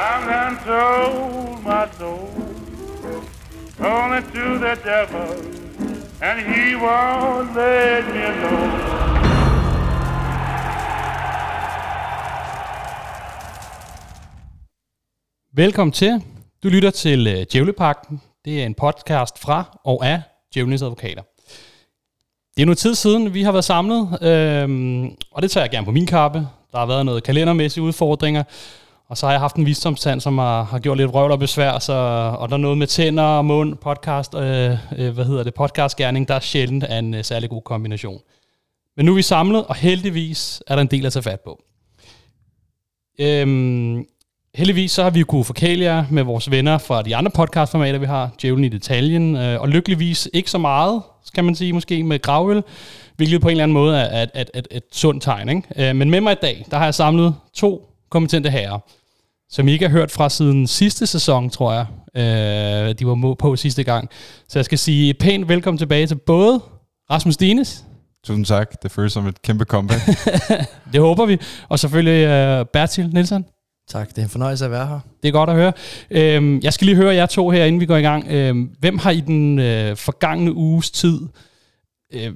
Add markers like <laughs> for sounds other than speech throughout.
I'm done sold my soul only to the devil, and he won't let me alone. Velkommen til. Du lytter til øh, uh, Djævlepakten. Det er en podcast fra og af Djævlenes Advokater. Det er nu tid siden, vi har været samlet, øhm, og det tager jeg gerne på min kappe. Der har været noget kalendermæssige udfordringer, og så har jeg haft en visdomstand, som har, har gjort lidt røvl og besvær, så, og der er noget med tænder og mund, podcast, øh, øh, hvad hedder det, podcastgærning, der er sjældent er en øh, særlig god kombination. Men nu er vi samlet, og heldigvis er der en del at tage fat på. Øhm, heldigvis så har vi kunne forkæle jer med vores venner fra de andre podcastformater, vi har, Djævlen i detaljen, øh, og lykkeligvis ikke så meget, kan man sige, måske med gravøl, hvilket på en eller anden måde er et, et, et, et sundt tegn. Ikke? Øh, men med mig i dag, der har jeg samlet to kompetente herrer, som I ikke har hørt fra siden sidste sæson, tror jeg. Øh, de var på sidste gang. Så jeg skal sige pænt velkommen tilbage til både Rasmus Dines. Tusind tak. Det føles som et kæmpe comeback. <laughs> det håber vi. Og selvfølgelig øh, Bertil Nielsen. Tak, det er en fornøjelse at være her. Det er godt at høre. Øhm, jeg skal lige høre jer to her, inden vi går i gang. Øhm, hvem har i den øh, forgangne uges tid øh,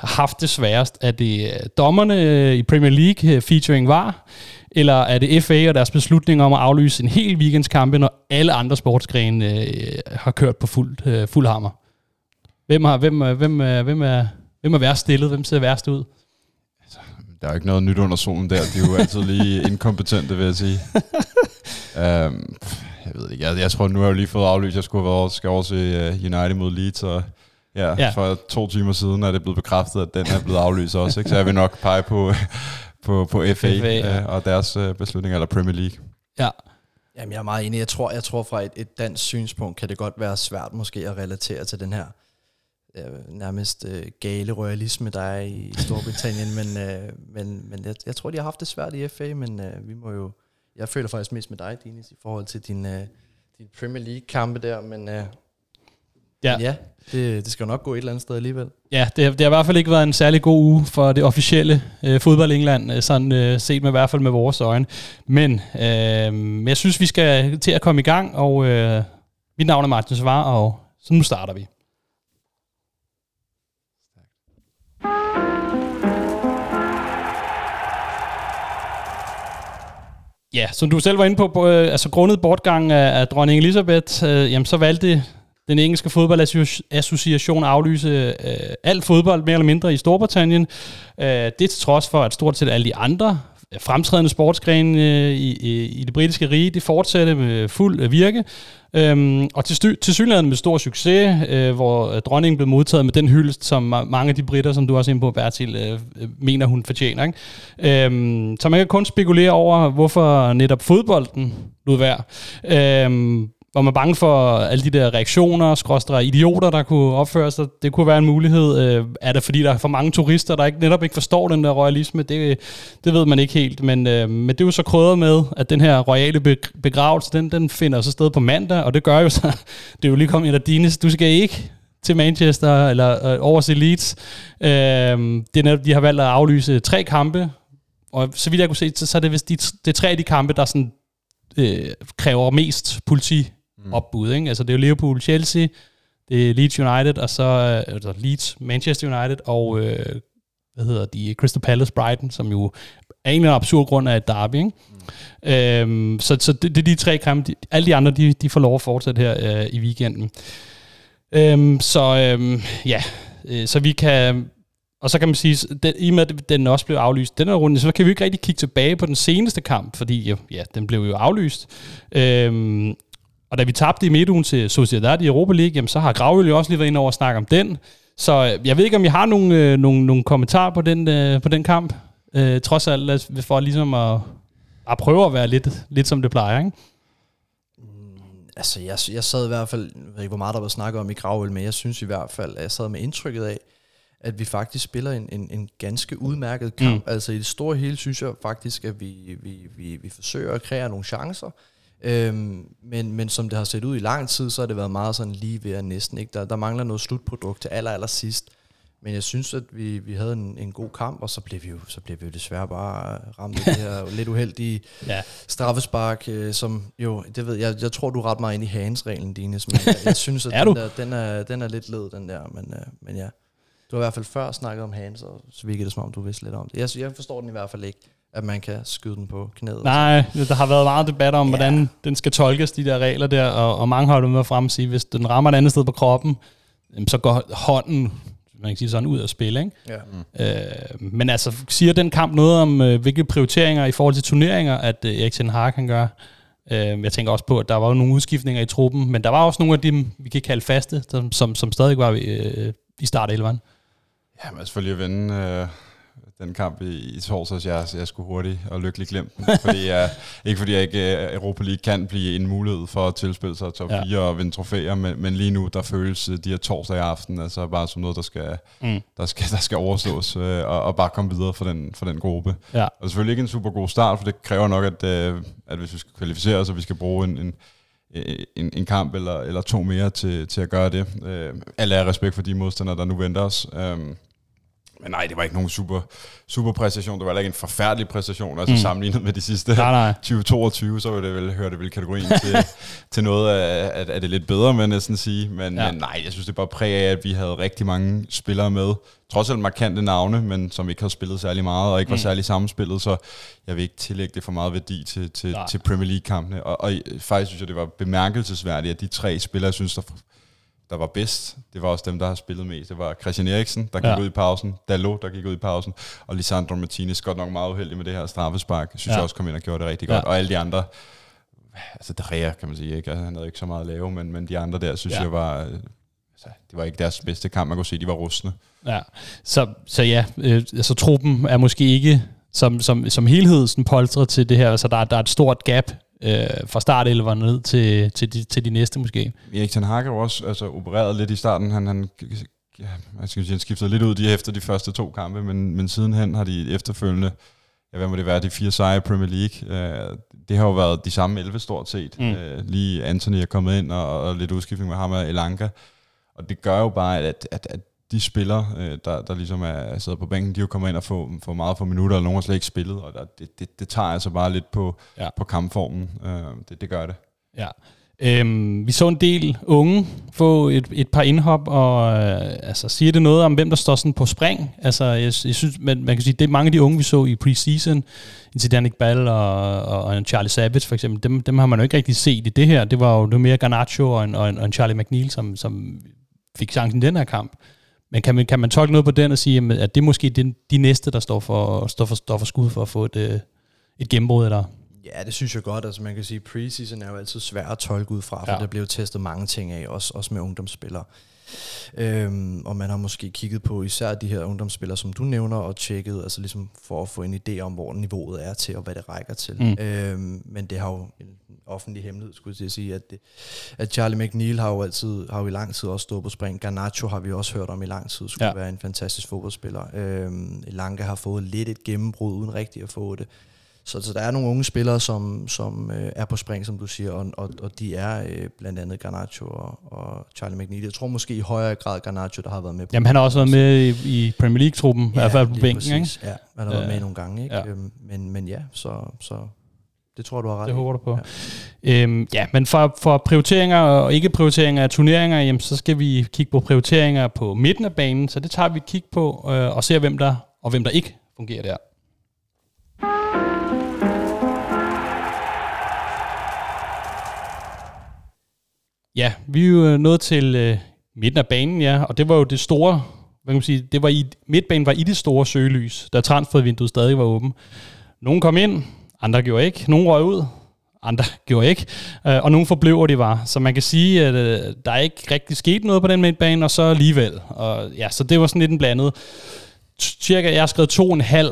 haft det sværest? Er det øh, dommerne øh, i Premier League øh, featuring VAR? Eller er det FA og deres beslutning om at aflyse en hel weekendskampe, når alle andre sportsgrene øh, har kørt på fuld, øh, fuld hammer? Hvem, har, hvem, hvem, hvem, er, hvem er værst stillet? Hvem ser værst ud? Der er ikke noget nyt under solen der. De er jo altid lige <laughs> inkompetente, vil jeg sige. um, jeg ved ikke. Jeg, jeg tror, nu har jeg jo lige fået aflyst. Jeg skulle have været skal over til uh, United mod Leeds, og ja, ja, for to timer siden er det blevet bekræftet, at den er blevet aflyst også. Ikke? Så jeg vil nok pege på, på, på FA, FA ja. uh, og deres uh, beslutninger, eller Premier League. Ja. Jamen, jeg er meget enig. Jeg tror, jeg tror fra et, et dansk synspunkt kan det godt være svært måske at relatere til den her øh, nærmest øh, gale royalisme, der er i Storbritannien, <laughs> men, øh, men, men jeg, jeg tror, de har haft det svært i FA, men øh, vi må jo, jeg føler faktisk mest med dig, Dinis, i forhold til din, øh, din Premier League-kampe der, men, øh, ja. men ja, det, det skal jo nok gå et eller andet sted alligevel. Ja, det, det har i hvert fald ikke været en særlig god uge for det officielle øh, fodbold England, øh, sådan øh, set med i hvert fald med vores øjne. Men øh, jeg synes, vi skal til at komme i gang, og øh, mit navn er Martin Svar, og så nu starter vi. Ja, som du selv var inde på, øh, altså grundet bortgang af, af dronning Elisabeth, øh, jamen så valgte den engelske fodboldassociation aflyse øh, alt fodbold mere eller mindre i Storbritannien. Øh, det til trods for, at stort set alle de andre øh, fremtrædende sportsgrene øh, i, i, i det britiske rige, de fortsatte med fuld øh, virke. Øhm, og til, til synligheden med stor succes, øh, hvor øh, dronningen blev modtaget med den hyldest, som mange af de britter, som du også er inde på, Bertil, øh, øh, mener, hun fortjener. Ikke? Øhm, så man kan kun spekulere over, hvorfor netop fodbolden lod være. Øhm, var man bange for alle de der reaktioner, skråstre idioter, der kunne opføre sig? Det kunne være en mulighed. Øh, er det fordi, der er for mange turister, der ikke, netop ikke forstår den der royalisme? Det, det ved man ikke helt. Men, øh, men det er jo så krydret med, at den her royale begravelse, den, den finder så sted på mandag, og det gør jo så, <laughs> det er jo lige kommet ind af dines, du skal ikke til Manchester eller øh, over til Leeds. Øh, det er netop, de har valgt at aflyse tre kampe, og så vidt jeg kunne se, så, så er det vist de, det er tre af de kampe, der sådan, øh, kræver mest politi mm. opbud. Ikke? Altså det er jo Liverpool, Chelsea, det er Leeds United, og så øh, altså Leeds, Manchester United, og øh, hvad hedder de, Crystal Palace, Brighton, som jo af en eller anden absurd grund er et derby. Ikke? Mm. Øhm, så så det, det er de tre kampe. De, alle de andre, de, de får lov at fortsætte her øh, i weekenden. Øhm, så øhm, ja, øh, så vi kan... Og så kan man sige, den, i og med at den også blev aflyst den her runde, så kan vi ikke rigtig kigge tilbage på den seneste kamp, fordi ja, den blev jo aflyst. Øhm, og da vi tabte i midtugen til Sociedad i Europa League, jamen, så har Gravøl jo også lige været inde over at snakke om den. Så øh, jeg ved ikke, om I har nogle, øh, nogle, nogle kommentarer på den, øh, på den kamp. Øh, trods alt for ligesom at, at prøve at være lidt, lidt som det plejer, ikke? Mm, altså, jeg, jeg sad i hvert fald, jeg ved ikke, hvor meget der var snakket om i Gravøl, men jeg synes i hvert fald, at jeg sad med indtrykket af, at vi faktisk spiller en, en, en ganske udmærket kamp. Mm. Altså i det store hele synes jeg faktisk, at vi, vi, vi, vi forsøger at kreere nogle chancer. Øhm, men, men som det har set ud i lang tid, så har det været meget sådan lige ved at næsten. Ikke? Der, der mangler noget slutprodukt til aller, aller sidst. Men jeg synes, at vi, vi havde en, en god kamp, og så blev vi jo, så blev vi jo desværre bare ramt af det her <laughs> lidt uheldige Ja. straffespark, øh, som jo, det ved jeg, jeg tror, du ret meget ind i hands-reglen, Dines, men jeg, jeg synes, at <laughs> den, der, den, er, den er lidt led, den der, men, øh, men ja. Du har i hvert fald før snakket om hands, og så virkede det som om, du vidste lidt om det. Jeg, jeg forstår den i hvert fald ikke, at man kan skyde den på knæet. Nej, der har været meget debat om, Ja. hvordan den skal tolkes, de der regler der, og, og mange har jo med frem at sige, hvis den rammer et andet sted på kroppen, så går hånden, man kan sige sådan, ud af spil, ikke? Ja. Øh, men altså, siger den kamp noget om, øh, hvilke prioriteringer i forhold til turneringer, at øh, Erik Ten Hag kan gøre? Øh, jeg tænker også på, at der var jo nogle udskiftninger i truppen, men der var også nogle af dem, vi kan kalde faste, som, som, som stadig var øh, i start 11'eren. Ja, men selvfølgelig at vinde øh, den kamp i, i torsdags. Jeg, jeg skulle hurtigt og lykkeligt glemme den. Fordi jeg, <laughs> ikke fordi jeg ikke øh, Europa League kan blive en mulighed for at tilspille sig top Ja. 4 og vinde trofæer, men, men lige nu, der føles øh, de her torsdag i aften altså bare som noget, der skal, Mm. der skal, der skal overstås øh, og, og bare komme videre for den, for den gruppe. Ja. Og selvfølgelig ikke en super god start, for det kræver nok, at, øh, at hvis vi skal kvalificere os, og vi skal bruge en, en, en, en kamp eller, eller to mere til, til at gøre det. Øh, alle er respekt for de modstandere, der nu venter os. Øh, men nej, det var ikke nogen super, super præstation. Det var heller ikke en forfærdelig præstation, altså Mm. mm. sammenlignet med de sidste Nej, nej. <laughs> 2022, så var det vel, hører det vel kategorien til, <laughs> til noget af, af, af det lidt bedre, jeg næsten sige. Men, Ja. men nej, jeg synes, det bare præg af, at vi havde rigtig mange spillere med. Trods alt markante navne, men som ikke havde spillet særlig meget, og ikke var Mm. særlig sammenspillet, så jeg vil ikke tillægge det for meget værdi til, til, Nej. til Premier League-kampene. Og, og faktisk synes jeg, det var bemærkelsesværdigt, at de tre spillere, jeg synes, der, der var bedst, det var også dem, der har spillet mest. Det var Christian Eriksen, der gik Ja. ud i pausen, Dalot, der gik ud i pausen, og Lisandro Martinez, godt nok meget uheldig med det her straffespark, synes Ja. jeg også kom ind og gjorde det rigtig Ja. godt. Og alle de andre, altså Drea kan man sige, ikke? Altså, han havde ikke så meget at lave, men, men de andre der, synes Ja. jeg var, øh, altså, det var ikke deres bedste kamp, man kunne se, de var rustne. Ja, så, så ja, øh, altså truppen er måske ikke som, som, som helhed sådan polstret til det her, så der, er- der er et stort gap øh, fra start 11 ned til, til, de, til de næste måske. Erik Ten Hag har jo også altså, opereret lidt i starten. Han, han, ja, jeg skal sige, han skiftede lidt ud de efter de første to kampe, men, men sidenhen har de efterfølgende, ja, hvad må det være, de fire sejre i Premier League. Øh, det har jo været de samme 11 stort set. Mm. Mm. Øh, lige Anthony er kommet ind, og, og lidt udskiftning med ham og Elanga. Og det gør jo bare, at, at, at de spillere, øh, der, der ligesom er sidder på bænken, de jo kommet ind og få, få meget for minutter, og nogen har slet ikke spillet, og der, det, det, det tager altså bare lidt på, Ja. på kampformen. Øh, det, det gør det. Ja. Øhm, vi så en del unge få et, et par indhop, og øh, altså, siger det noget om, hvem der står sådan på spring? Altså, jeg, jeg synes, man, man kan sige, det er mange af de unge, vi så i preseason, til Danik Ball og, og, og en Charlie Savage for eksempel, dem, dem har man jo ikke rigtig set i det her. Det var jo det var mere Garnacho og en, og en, og en Charlie McNeil, som, som fik chancen i den her kamp. Men kan man, kan man tolke noget på den og sige, at det er måske de, de næste, der står for, står for, står for skud for at få et, øh, et gennembrud, eller? Ja, det synes jeg godt. Altså man kan sige, preseason er jo altid svært at tolke ud fra, for ja. der bliver jo testet mange ting af, også, også med ungdomsspillere. Øhm, og man har måske kigget på især de her ungdomsspillere, som du nævner, og tjekket, altså ligesom for at få en idé om, hvor niveauet er til, og hvad det rækker til. Mm. Øhm, men det har jo en offentlig hemmelighed, skulle jeg sige, at, det, at Charlie McNeil har jo altid, har jo i lang tid også stået på spring. Garnacho har vi også hørt om i lang tid, skulle Ja. være en fantastisk fodboldspiller. Øhm, Lange har fået lidt et gennembrud, uden rigtig at få det. Så, så der er nogle unge spillere, som, som øh, er på spring, som du siger, og, og, og de er øh, blandt andet Garnacho og, og Charlie McNeil. Jeg tror måske i højere grad Garnacho, der har været med på Jamen, han har også været med i, i Premier League-truppen, ja, i hvert fald på bænken, ikke? Ja, han har været Øh, med nogle gange, ikke? ja. Øhm, men, men ja, så, så det tror du har ret Det håber du på. Ja. Øhm, ja, men for, for prioriteringer og ikke prioriteringer af turneringer, jamen, så skal vi kigge på prioriteringer på midten af banen, så det tager vi et kig på øh, og ser, hvem der og hvem der ikke fungerer der. Ja, vi er jo øh, nået til øh, midten af banen, ja, og det var jo det store, hvad kan man sige, det var i, midtbanen var i det store søgelys, da transfervinduet stadig var åben. Nogle kom ind, andre gjorde ikke. Nogle røg ud, andre <laughs> gjorde ikke. Øh, og nogle forblev, hvor de var. Så man kan sige, at øh, der er ikke rigtig sket noget på den midtbane, og så alligevel. Og, ja, så det var sådan lidt en blandet. Cirka, jeg har skrevet to og en halv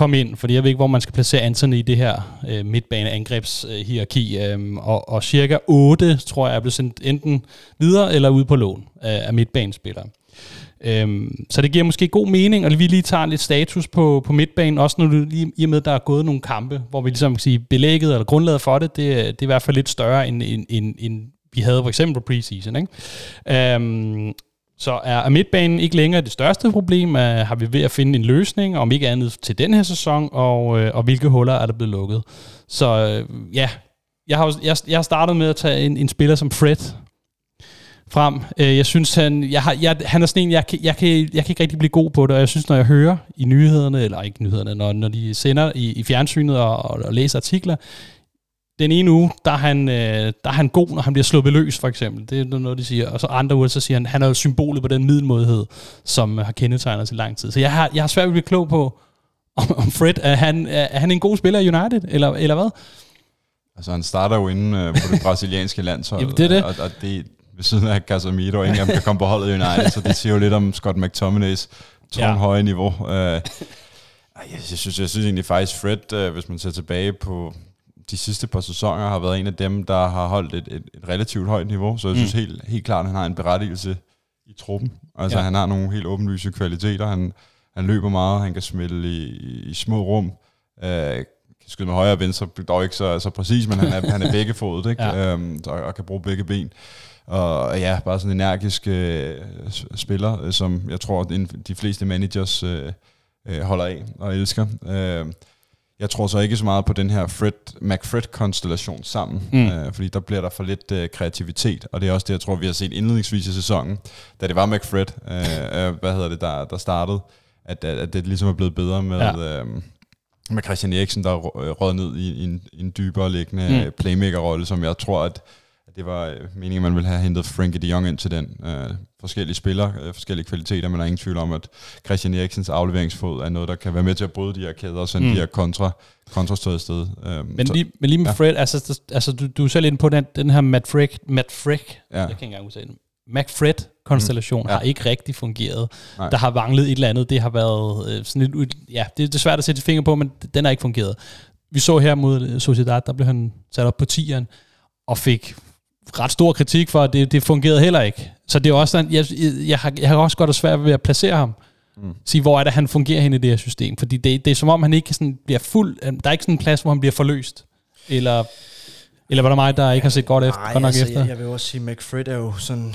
kom ind, fordi jeg ved ikke, hvor man skal placere Anthony i det her øh, midtbaneangrebshierarki. Øh, og, og cirka 8, tror jeg, er blevet sendt enten videre eller ud på lån af, af midtbanespillere. Øhm, så det giver måske god mening, og vi lige tager lidt status på, på midtbanen, også når du lige, i og med, der er gået nogle kampe, hvor vi ligesom kan sige, belægget eller grundlaget for det, det, det er i hvert fald lidt større, end, end, end, end vi havde for eksempel på preseason. Ikke? Øhm, så er, midtbanen ikke længere det største problem? Er, har vi ved at finde en løsning, om ikke andet til den her sæson, og, øh, og hvilke huller er der blevet lukket? Så øh, ja, jeg har, jeg, jeg har startet med at tage en, en spiller som Fred frem. Øh, jeg synes, han, jeg har, jeg, han er sådan en, jeg, jeg, jeg, kan, jeg kan ikke rigtig blive god på det, og jeg synes, når jeg hører i nyhederne, eller ikke nyhederne, når, når de sender i, i fjernsynet og, og, og læser artikler, den ene uge, der er, han, øh, der er han god, når han bliver sluppet løs, for eksempel. Det er noget, de siger. Og så andre uger, så siger han, han er jo symbolet på den middelmodighed, som har kendetegnet i lang tid. Så jeg har, jeg har svært ved at blive klog på, om, om Fred, er han, er han en god spiller i United, eller, eller hvad? Altså, han starter jo inde øh, på det brasilianske landshold. Jamen, det er det. Og, og det, ved siden af Casemiro, og ingen af dem kan komme på holdet i United, så det siger jo lidt om Scott McTominays tung ja. høje niveau. Uh, jeg, synes, jeg synes egentlig faktisk, Fred, uh, hvis man ser tilbage på de sidste par sæsoner, har været en af dem, der har holdt et, et, et relativt højt niveau, så jeg synes mm. helt, helt klart, at han har en berettigelse i truppen. Altså, ja. han har nogle helt åbenlyse kvaliteter. Han, han løber meget, han kan smitte i, i, små rum. Uh, kan skyde med højre og venstre, dog ikke så, så præcis, men han er, han er <laughs> begge fodet, ikke? Ja. Um, og, og kan bruge begge ben. Og ja, bare sådan en energisk øh, spiller, øh, som jeg tror, de fleste managers øh, øh, holder af og elsker. Øh, jeg tror så ikke så meget på den her Fred McFred-konstellation sammen, mm. øh, fordi der bliver der for lidt øh, kreativitet, og det er også det, jeg tror, vi har set indledningsvis i sæsonen, da det var McFred, øh, øh, hvad hedder det, der, der startede, at, at, at det ligesom er blevet bedre med... Ja. Øh, med Christian Eriksen, der råd ned i, i, en, i en dybere liggende mm. playmaker-rolle, som jeg tror, at det var øh, meningen, man ville have hentet Frankie de Jong ind til den. Øh, forskellige spillere, øh, forskellige kvaliteter, men der er ingen tvivl om, at Christian Eriksens afleveringsfod er noget, der kan være med til at bryde de her kæder og sende mm. de her kontra, kontrastøjet sted. Øh, men, så, lige, men lige med ja. Fred, altså, altså du, du er selv inde på den, den her Matt Frick, Matt Frick ja. jeg kan ikke engang udtale den, McFred-konstellation mm. ja. har ikke rigtig fungeret. Nej. Der har vanglet et eller andet. Det har været øh, sådan lidt... Ja, det, det er svært at sætte finger på, men den har ikke fungeret. Vi så her mod Sociedad, der blev han sat op på 10'eren og fik ret stor kritik for, at det, det fungerede heller ikke. Så det er også sådan, jeg, jeg, har, jeg har også godt og svært ved at placere ham. Mm. Sige, hvor er det, han fungerer hen i det her system. Fordi det, det er som om, han ikke sådan bliver fuld... Der er ikke sådan en plads, hvor han bliver forløst. Eller, eller var der mig, der ikke har set godt, efter, Nej, godt nok altså, efter? Jeg, jeg vil også sige, at McFred er jo sådan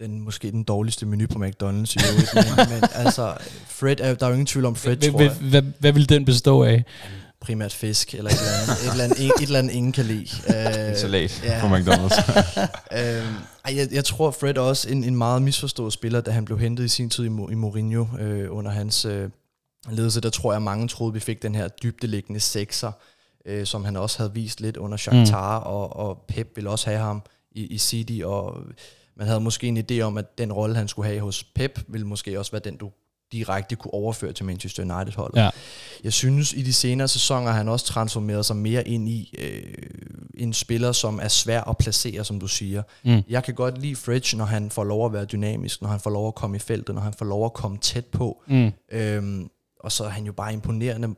den måske den dårligste menu på McDonald's i øvrigt, men, <laughs> men altså, Fred er, der er jo ingen tvivl om Fred, hvad, hvad, hvad vil den bestå af? Primært fisk, eller et eller andet, et eller andet, et eller andet ingen kan lide. <laughs> Uh, salat ja. på McDonald's. <laughs> uh, jeg, jeg tror, Fred er også en, en meget misforstået spiller, da han blev hentet i sin tid i, i Mourinho uh, under hans uh, ledelse. Der tror jeg, mange troede, vi fik den her dybdeliggende sekser, uh, som han også havde vist lidt under Shakhtar, mm. og, og Pep ville også have ham i, i City, og man havde måske en idé om, at den rolle, han skulle have hos Pep, ville måske også være den, du direkte kunne overføre til Manchester United-holdet. Ja. Jeg synes, i de senere sæsoner har han også transformeret sig mere ind i øh, en spiller, som er svær at placere, som du siger. Mm. Jeg kan godt lide Fridge, når han får lov at være dynamisk, når han får lov at komme i feltet, når han får lov at komme tæt på. Mm. Øhm, og så er han jo bare imponerende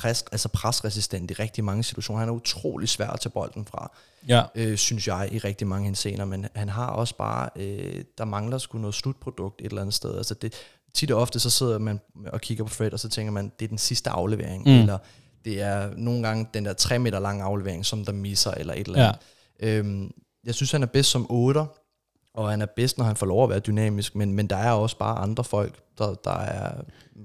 pres, altså presresistent i rigtig mange situationer. Han er utrolig svær at tage bolden fra, ja. øh, synes jeg, i rigtig mange scener. Men han har også bare, øh, der mangler sgu noget slutprodukt et eller andet sted. Altså det, tit og ofte så sidder man og kigger på Fred, og så tænker man, det er den sidste aflevering, mm. eller det er nogle gange den der 3 meter lange aflevering, som der misser, eller et eller andet. Ja. Øhm, jeg synes, han er bedst som 8, og han er bedst, når han får lov at være dynamisk, men, men der er også bare andre folk, der, der er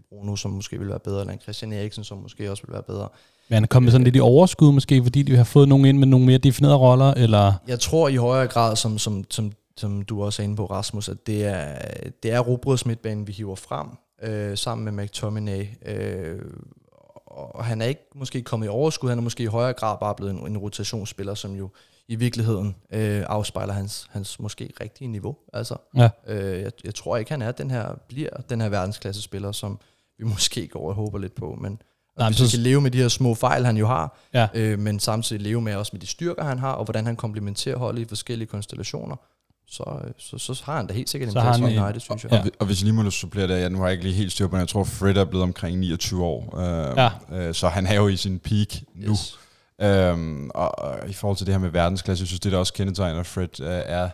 Bruno, som måske vil være bedre, eller en Christian Eriksen, som måske også vil være bedre. Men han er kommet sådan lidt i overskud måske, fordi de har fået nogen ind med nogle mere definerede roller, eller? Jeg tror i højere grad, som, som, som som du også er inde på, Rasmus, at det er, det er Robrøds midtbanen, vi hiver frem, øh, sammen med McTominay. Øh, og han er ikke måske kommet i overskud, han er måske i højere grad bare blevet en, en rotationsspiller, som jo i virkeligheden øh, afspejler hans, hans måske rigtige niveau. Altså, ja. øh, jeg, jeg tror ikke, han er den her, bliver den her verdensklasse spiller, som vi måske går og håber lidt på, men Nej, hvis vi skal leve med de her små fejl, han jo har, ja. øh, men samtidig leve med også med de styrker, han har, og hvordan han komplementerer holdet i forskellige konstellationer, så, så, så har han da helt sikkert en plads for United, synes jeg. Ja. Og, og hvis jeg lige må supplere det, jeg nu har jeg ikke lige helt styr på, men jeg tror, Fred er blevet omkring 29 år, øh, ja. øh, så han er jo i sin peak nu. Yes. Øhm, og, og i forhold til det her med verdensklasse, jeg synes, det der også kendetegner Fred, øh, er,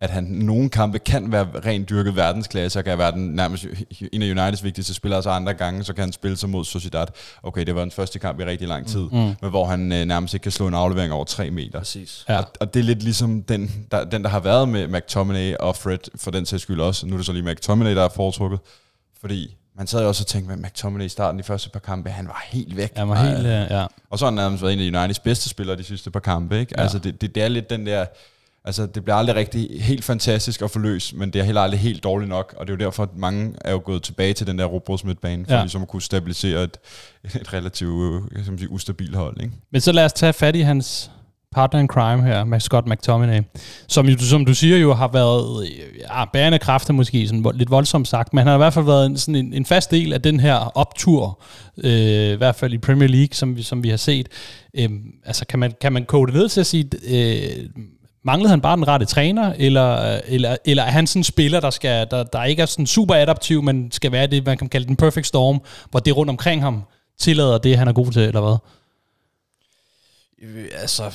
at han nogle kampe kan være rent dyrket verdensklasse, og kan være den nærmest en af Uniteds vigtigste spillere, og så andre gange, så kan han spille sig mod Sociedad. Okay, det var den første kamp i rigtig lang tid, mm. men hvor han øh, nærmest ikke kan slå en aflevering over 3 meter. Præcis. Ja. Og, og det er lidt ligesom den der, den, der har været med McTominay og Fred, for den sags skyld også. Nu er det så lige McTominay, der er foretrukket. Fordi man sad jo også og tænkte, med McTominay i starten de første par kampe, han var helt væk. Han var helt, øh, ja. Og så har han nærmest været en af Uniteds bedste spillere de sidste par kampe. Ikke? Ja. Altså det, det, det er lidt den der... Altså, det bliver aldrig rigtig helt fantastisk at få løs, men det er heller aldrig helt dårligt nok, og det er jo derfor, at mange er jo gået tilbage til den der robots midtbane, for Ja. ligesom at kunne stabilisere et, et relativt øh, kan man sige, ustabilt hold. Ikke? Men så lad os tage fat i hans partner in crime her, med Scott McTominay, som, jo, som du siger jo har været øh, ja, bærende kræfter måske, sådan lidt voldsomt sagt, men han har i hvert fald været en, sådan en, en fast del af den her optur, øh, i hvert fald i Premier League, som vi, som vi har set. Øh, altså kan man, kan man kode det ned til at sige, øh, manglede han bare den rette træner, eller, eller, eller er han sådan en spiller, der, skal, der, der ikke er sådan super adaptiv, men skal være det, man kan kalde den perfect storm, hvor det rundt omkring ham tillader det, han er god til, eller hvad? Altså,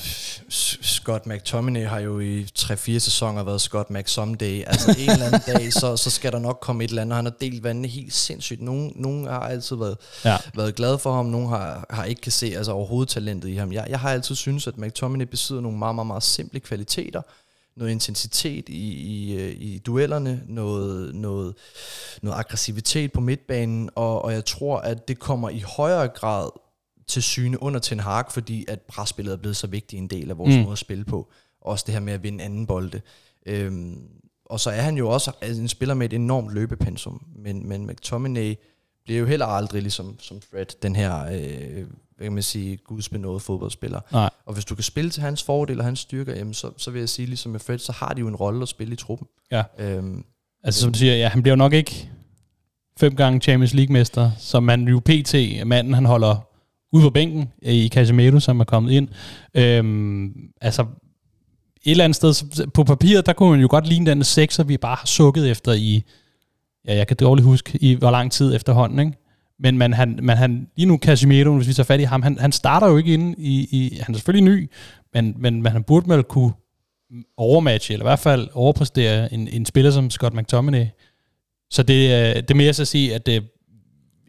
Scott McTominay har jo i 3-4 sæsoner været Scott McSomeday. Altså, en eller anden dag, så, så skal der nok komme et eller andet. Han har delt vandene helt sindssygt. Nogen, nogen har altid været, Ja. været glade for ham, nogen har, har ikke kan se altså, overhovedet talentet i ham. Jeg, jeg har altid synes at McTominay besidder nogle meget, meget, meget simple kvaliteter. Noget intensitet i, i, øh, i duellerne, noget, noget, noget aggressivitet på midtbanen, og, og jeg tror, at det kommer i højere grad til syne under Ten Hag, fordi at presspillet er blevet så vigtig en del af vores Mm. måde at spille på. Også det her med at vinde anden bolde. Øhm, og så er han jo også en spiller med et enormt løbepensum, men, men McTominay bliver jo heller aldrig ligesom som Fred, den her, øh, hvad kan man sige, gudsbenåede fodboldspiller. Nej. Og hvis du kan spille til hans fordel og hans styrker, jamen så, så vil jeg sige, ligesom med Fred, så har de jo en rolle at spille i truppen. Ja. Øhm, Altså som du siger, ja, han bliver jo nok ikke fem gange Champions League-mester, som man jo PT, manden han holder ude på bænken øh, i Casemiro, som er kommet ind. Øhm, altså et eller andet sted, så- på papiret, der kunne man jo godt ligne den sekser, vi bare har sukket efter i, ja, jeg kan dårligt huske, i hvor lang tid efterhånden, ikke? Men man, han, man, han, lige nu Casemiro, hvis vi tager fat i ham, han, han starter jo ikke inde i, i, han er selvfølgelig ny, men, men, men han burde vel kunne overmatche, eller i hvert fald overpræstere en, en spiller som Scott McTominay. Så det, øh, det er mere så at sige, at det,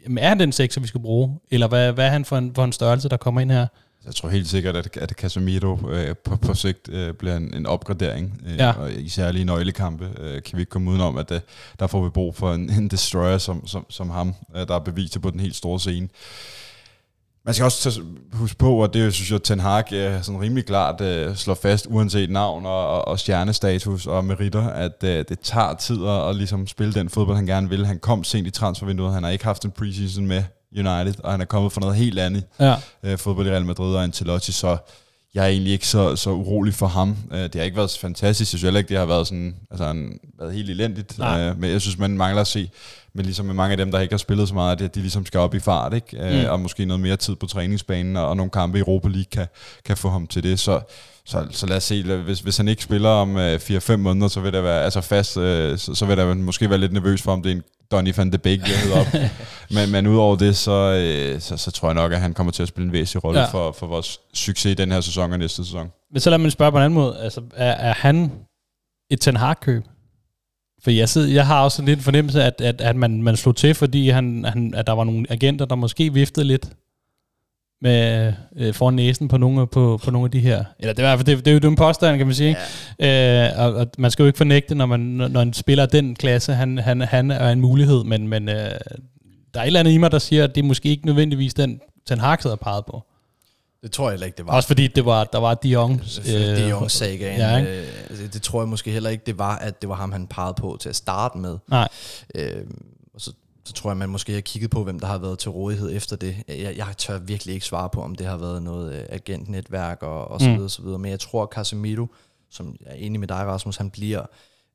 jamen, er han den sekser, vi skal bruge? Eller hvad, hvad er han for en, for en størrelse, der kommer ind her? Jeg tror helt sikkert, at, at Casemiro øh, på, på sigt øh, bliver en, en opgradering. Øh, Ja. Og i særlige nøglekampe øh, kan vi ikke komme udenom, at øh, der får vi brug for en, en destroyer som, som, som ham, øh, der er beviset på den helt store scene. Man skal også tage, huske på, og det synes jeg, Ten Hag øh, sådan rimelig klart øh, slår fast, uanset navn og, og, og stjernestatus og meritter, at øh, det tager tid at, at ligesom spille den fodbold, han gerne vil. Han kom sent i transfervinduet, han har ikke haft en preseason med United, og han er kommet fra noget helt andet Ja. øh, fodbold i Real Madrid og Ancelotti, så jeg er egentlig ikke så, så urolig for ham. Øh, det har ikke været så fantastisk. Jeg synes heller ikke, det har været, sådan, altså, han, været helt elendigt. Nej. Øh, men jeg synes, man mangler at se, men ligesom med mange af dem, der ikke har spillet så meget, at de ligesom skal op i fart, ikke? Øh, Mm. og måske noget mere tid på træningsbanen, og, og nogle kampe i Europa League kan, kan få ham til det. Så, så, så lad os se, hvis, hvis han ikke spiller om øh, 4-5 måneder, så vil der være, altså fast, øh, så, så vil der måske være lidt nervøs for, om det er en Donny van de Beek, jeg hedder op. <laughs> men, men udover det, så, øh, så, så tror jeg nok, at han kommer til at spille en væsentlig rolle ja. for, for vores succes i den her sæson og næste sæson. Men så lad mig spørge på en anden måde. Altså, er, er han et Ten Hag-køb? For jeg, sidder, jeg har også lidt en fornemmelse, at, at, at man, man slog til, fordi han, han, at der var nogle agenter, der måske viftede lidt med øh, foran næsen på nogle, på, på nogle af de her. Eller det er, i hvert fald- det, det er jo den påstand, kan man sige. Ja. Øh, og, og, man skal jo ikke fornægte, når, man, når, når en spiller af den klasse, han, han, han er en mulighed, men, men øh, der er et eller andet i mig, der siger, at det er måske ikke nødvendigvis den, Ten Hag havde peget på det tror jeg heller ikke, det var. Også fordi det var, der var De Jong. Øh, jo sagaen. ja, ikke? øh, altså, det tror jeg måske heller ikke, det var, at det var ham, han pegede på til at starte med. Nej. Øh, og så, så tror jeg, man måske har kigget på, hvem der har været til rådighed efter det. Jeg, jeg tør virkelig ikke svare på, om det har været noget øh, agentnetværk og, og så Mm. videre, så videre. Men jeg tror, at Casemiro, som jeg er enig med dig, Rasmus, han bliver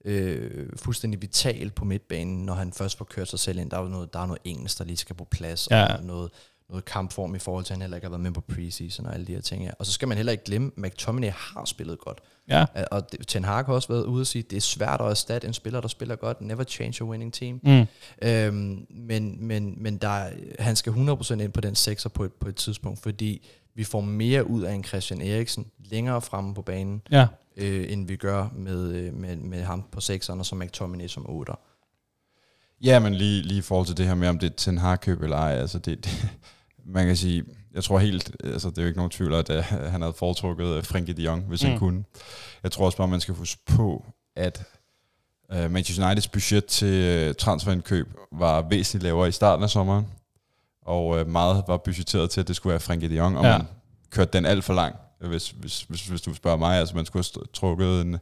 øh, fuldstændig vital på midtbanen, når han først får kørt sig selv ind. Der er jo noget, der er noget engelsk, der lige skal på plads, Ja. og noget, noget kampform i forhold til, at han heller ikke har været med på preseason og alle de her ting. Ja. Og så skal man heller ikke glemme, at McTominay har spillet godt. Ja. Og Ten Hag har også været ude og sige, at det er svært at erstatte en spiller, der spiller godt. Never change a winning team. Mm. Øhm, men men, men der, han skal 100% ind på den sekser på et, på et tidspunkt, fordi vi får mere ud af en Christian Eriksen længere fremme på banen, Ja. øh, end vi gør med, øh, med, med ham på sekseren og så McTominay som 8'er. Ja, men lige, lige i forhold til det her med, om det er Ten Hag køb eller ej, altså det, det, man kan sige, jeg tror helt, altså det er jo ikke nogen tvivl, at uh, <laughs> han havde foretrukket uh, Frenkie de Jong, hvis mm. Han kunne. Jeg tror også bare, man skal huske på, at uh, Manchester Uniteds budget til uh, transferindkøb var væsentligt lavere i starten af sommeren, og uh, meget var budgetteret til, at det skulle være Frenkie de Jong, og Ja. man kørte den alt for lang, hvis, hvis, hvis, hvis du spørger mig. Altså man skulle have trukket en,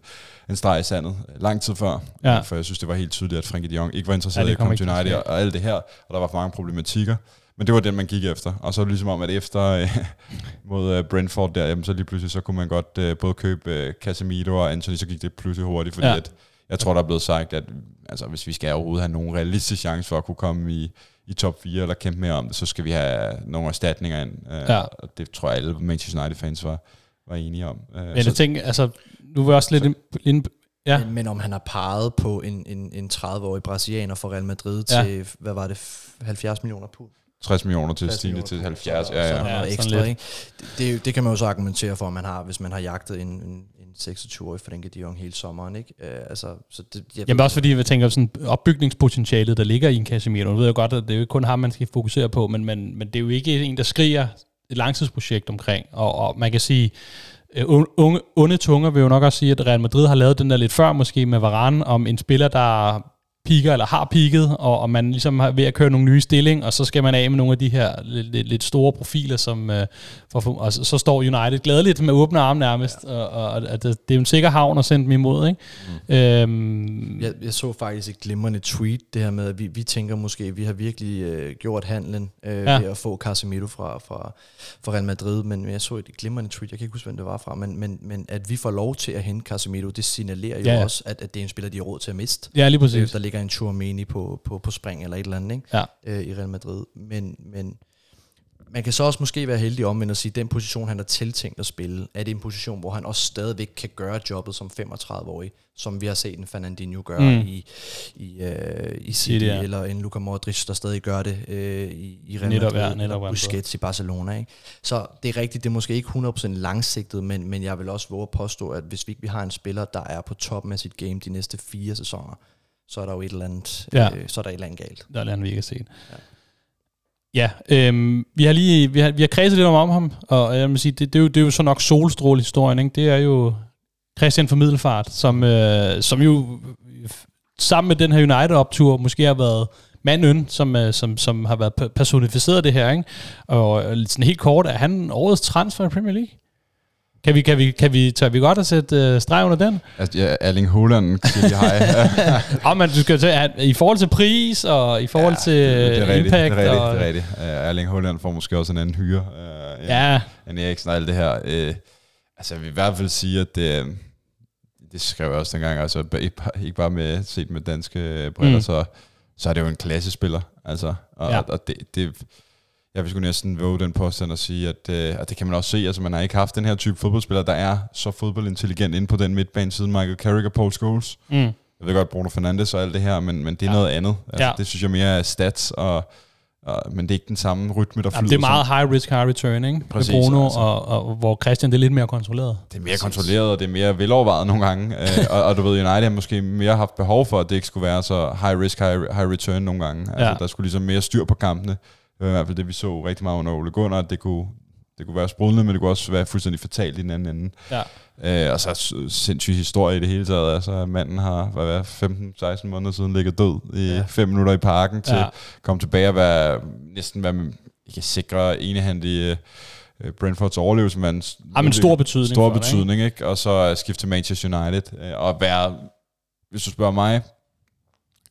en streg i sandet lang tid før, Ja. for jeg synes, det var helt tydeligt, at Frenkie de Jong ikke var interesseret ja, i at komme til at United, og, og alt det her, og der var for mange problematikker. Men det var den, man gik efter. Og så er ligesom om, at efter øh, <laughs> mod øh, Brentford der, jamen, så lige pludselig, så kunne man godt øh, både købe øh, Casemiro og Anthony, så gik det pludselig hurtigt, fordi Ja. at, jeg tror, der er blevet sagt, at altså, hvis vi skal overhovedet have nogen realistisk chance for at kunne komme i, i top 4 eller kæmpe mere om det, så skal vi have nogle erstatninger ind. Øh, Ja. Og det tror jeg, alle Manchester United-fans var, var enige om. Øh, Men jeg tænker, altså, nu var jeg også lidt ind, ind, Ja. Men, men om han har peget på en, en, en 30-årig brasilianer for Real Madrid Ja. til, hvad var det, f- 70 millioner pund? 60 millioner til 60 Stine millioner til pund, 70. så- Ja, er ja. der Ja, noget sådan ekstra, ikke? Det, det, det kan man jo så argumentere for, at man har, hvis man har jagtet en, en, en 26-årig Frenkie de Jong hele sommeren, ikke? Uh, altså, så det, jeg, Jamen også fordi, jeg tænker sådan opbygningspotentialet, der ligger i en Casemiro. Nu ved jeg godt, at det er jo ikke kun ham, man skal fokusere på, men, men, men det er jo ikke en, der skriger et langtidsprojekt omkring. Og, og man kan sige, øh, unge, onde tunger vil jo nok også sige, at Real Madrid har lavet den der lidt før måske med Varane, om en spiller, der piker eller har pigget, og, og man ligesom er ved at køre nogle nye stilling, og så skal man af med nogle af de her lidt, lidt, store profiler, som øh, for, og så, så står United gladeligt med åbne arme nærmest, ja. og, og, og det, det er jo en sikker havn at sende dem imod, ikke? Mm. Øhm, Jeg, jeg så faktisk et glimrende tweet, det her med, at vi, vi tænker måske, at vi har virkelig øh, gjort handlen øh, Ja. ved at få Casemiro fra, fra, fra Real Madrid, men jeg så et glimrende tweet, jeg kan ikke huske, hvem det var fra, men, men, men at vi får lov til at hente Casemiro, det signalerer jo Ja, også, at, at det er en spiller, de har råd til at miste. ja, lige Øh, præcis. Der ligger en Chouameni på, på, på spring eller et eller andet, ikke? Ja. øh, i Real Madrid. Men, men man kan så også måske være heldig om, at sige, at den position, han er tiltænkt at spille, er det en position, hvor han også stadigvæk kan gøre jobbet som 35-årig, som vi har set en Fernandinho gøre Mm. i, i, øh, i City, City, ja. eller en Luka Modric, der stadig gør det øh, i, i Real Netop, Madrid, ja, netop, ja. Busquets i Barcelona. Ikke? Så det er rigtigt, det er måske ikke 100% langsigtet, men, men jeg vil også våge at påstå, at hvis vi ikke vi har en spiller, der er på toppen af sit game de næste fire sæsoner, så er der jo et eller andet, Ja. øh, så er der et eller andet galt. Der er vi ikke set. Ja, øhm, vi har lige vi har, vi har kredset lidt om, om ham, og jeg vil sige, det, det, er jo, det er jo så nok solstråle-historien, ikke? Det er jo Christian for Middelfart, som, øh, som jo sammen med den her United-optur måske har været manden, som, øh, som, som har været pe- personificeret det her, ikke? Og øh, sådan helt kort, er han årets transfer i Premier League? Kan vi, kan vi, kan vi, tør vi godt at sætte øh, streg under den? Altså, ja, Erling Haaland siger hej. <laughs> Og man, du skal til, at, i forhold til pris, og i forhold ja, til det, det er rigtigt, impact, det er rigtigt, og, det er rigtigt. Uh, Erling Haaland får måske også en anden hyre uh, end, ja, end Eriksen og alt det her. Uh, altså, jeg vil i hvert fald sige, at det, det skrev jeg også dengang, altså ikke bare, ikke bare med, set med danske briller, Mm. så, så er det jo en klassespiller. Altså, og, Ja. ja. og det, det, jeg vil sgu næsten våge den påstand og sige, at, øh, at det kan man også se, altså man har ikke haft den her type fodboldspiller, der er så fodboldintelligent inde på den midtbane siden Michael Carrick og Paul Scholes. mm, Jeg ved godt, Bruno Fernandes og alt det her, men, men det er Ja. noget andet. Altså, Ja. Det synes jeg mere er stats, og, og, men det er ikke den samme rytme, der flyder. Jamen, det er meget high risk, high return, ikke? Præcis, Med Bruno, altså. og, og, hvor Christian det er lidt mere kontrolleret. Det er mere kontrolleret, og det er mere velovervejet nogle gange. øh, <laughs> og, og, du ved, United har måske mere haft behov for, at det ikke skulle være så high risk, high, high return nogle gange. Altså, Ja. Der skulle ligesom mere styr på kampene. Det var i hvert fald det, vi så rigtig meget under Ole Gunnar, at det kunne, det kunne være sprudlende, men det kunne også være fuldstændig fatalt i den anden ende. Ja. Øh, og så sindssyg historie i det hele taget. Altså, manden har hvad, hvad, 15-16 måneder siden ligget død i Ja. ja. fem minutter i parken til Ja. at komme tilbage og være, næsten være ikke sikre enehandig uh, Brentfords overlevelse, men Har en stor betydning stor for det, betydning, ikke? Og så skifte til Manchester United øh, og være, hvis du spørger mig,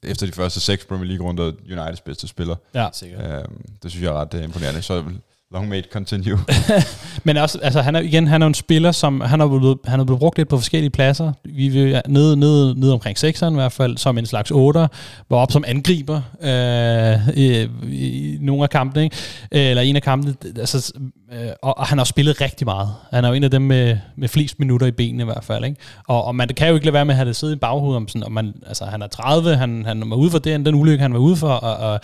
efter de første seks Premier League runder Uniteds bedste spiller. Ja. Sikkert. Øh, det synes jeg er ret uh, imponerende. Så Long may it continue. <laughs> <laughs> Men også, altså, han er, igen, han er en spiller, som han har blevet, han er blevet brugt lidt på forskellige pladser. Vi er nede, nede, nede omkring 6'eren i hvert fald, som en slags 8'er. Var op som angriber øh, i, i, nogle af kampene, ikke? eller en af kampene. Altså, øh, og, og, han har spillet rigtig meget. Han er jo en af dem med, med flest minutter i benene i hvert fald. Ikke? Og, og man kan jo ikke lade være med at have det siddet i baghovedet om sådan, om man, altså, han er 30, han, han var ude for den, den ulykke, han var ude for, og, og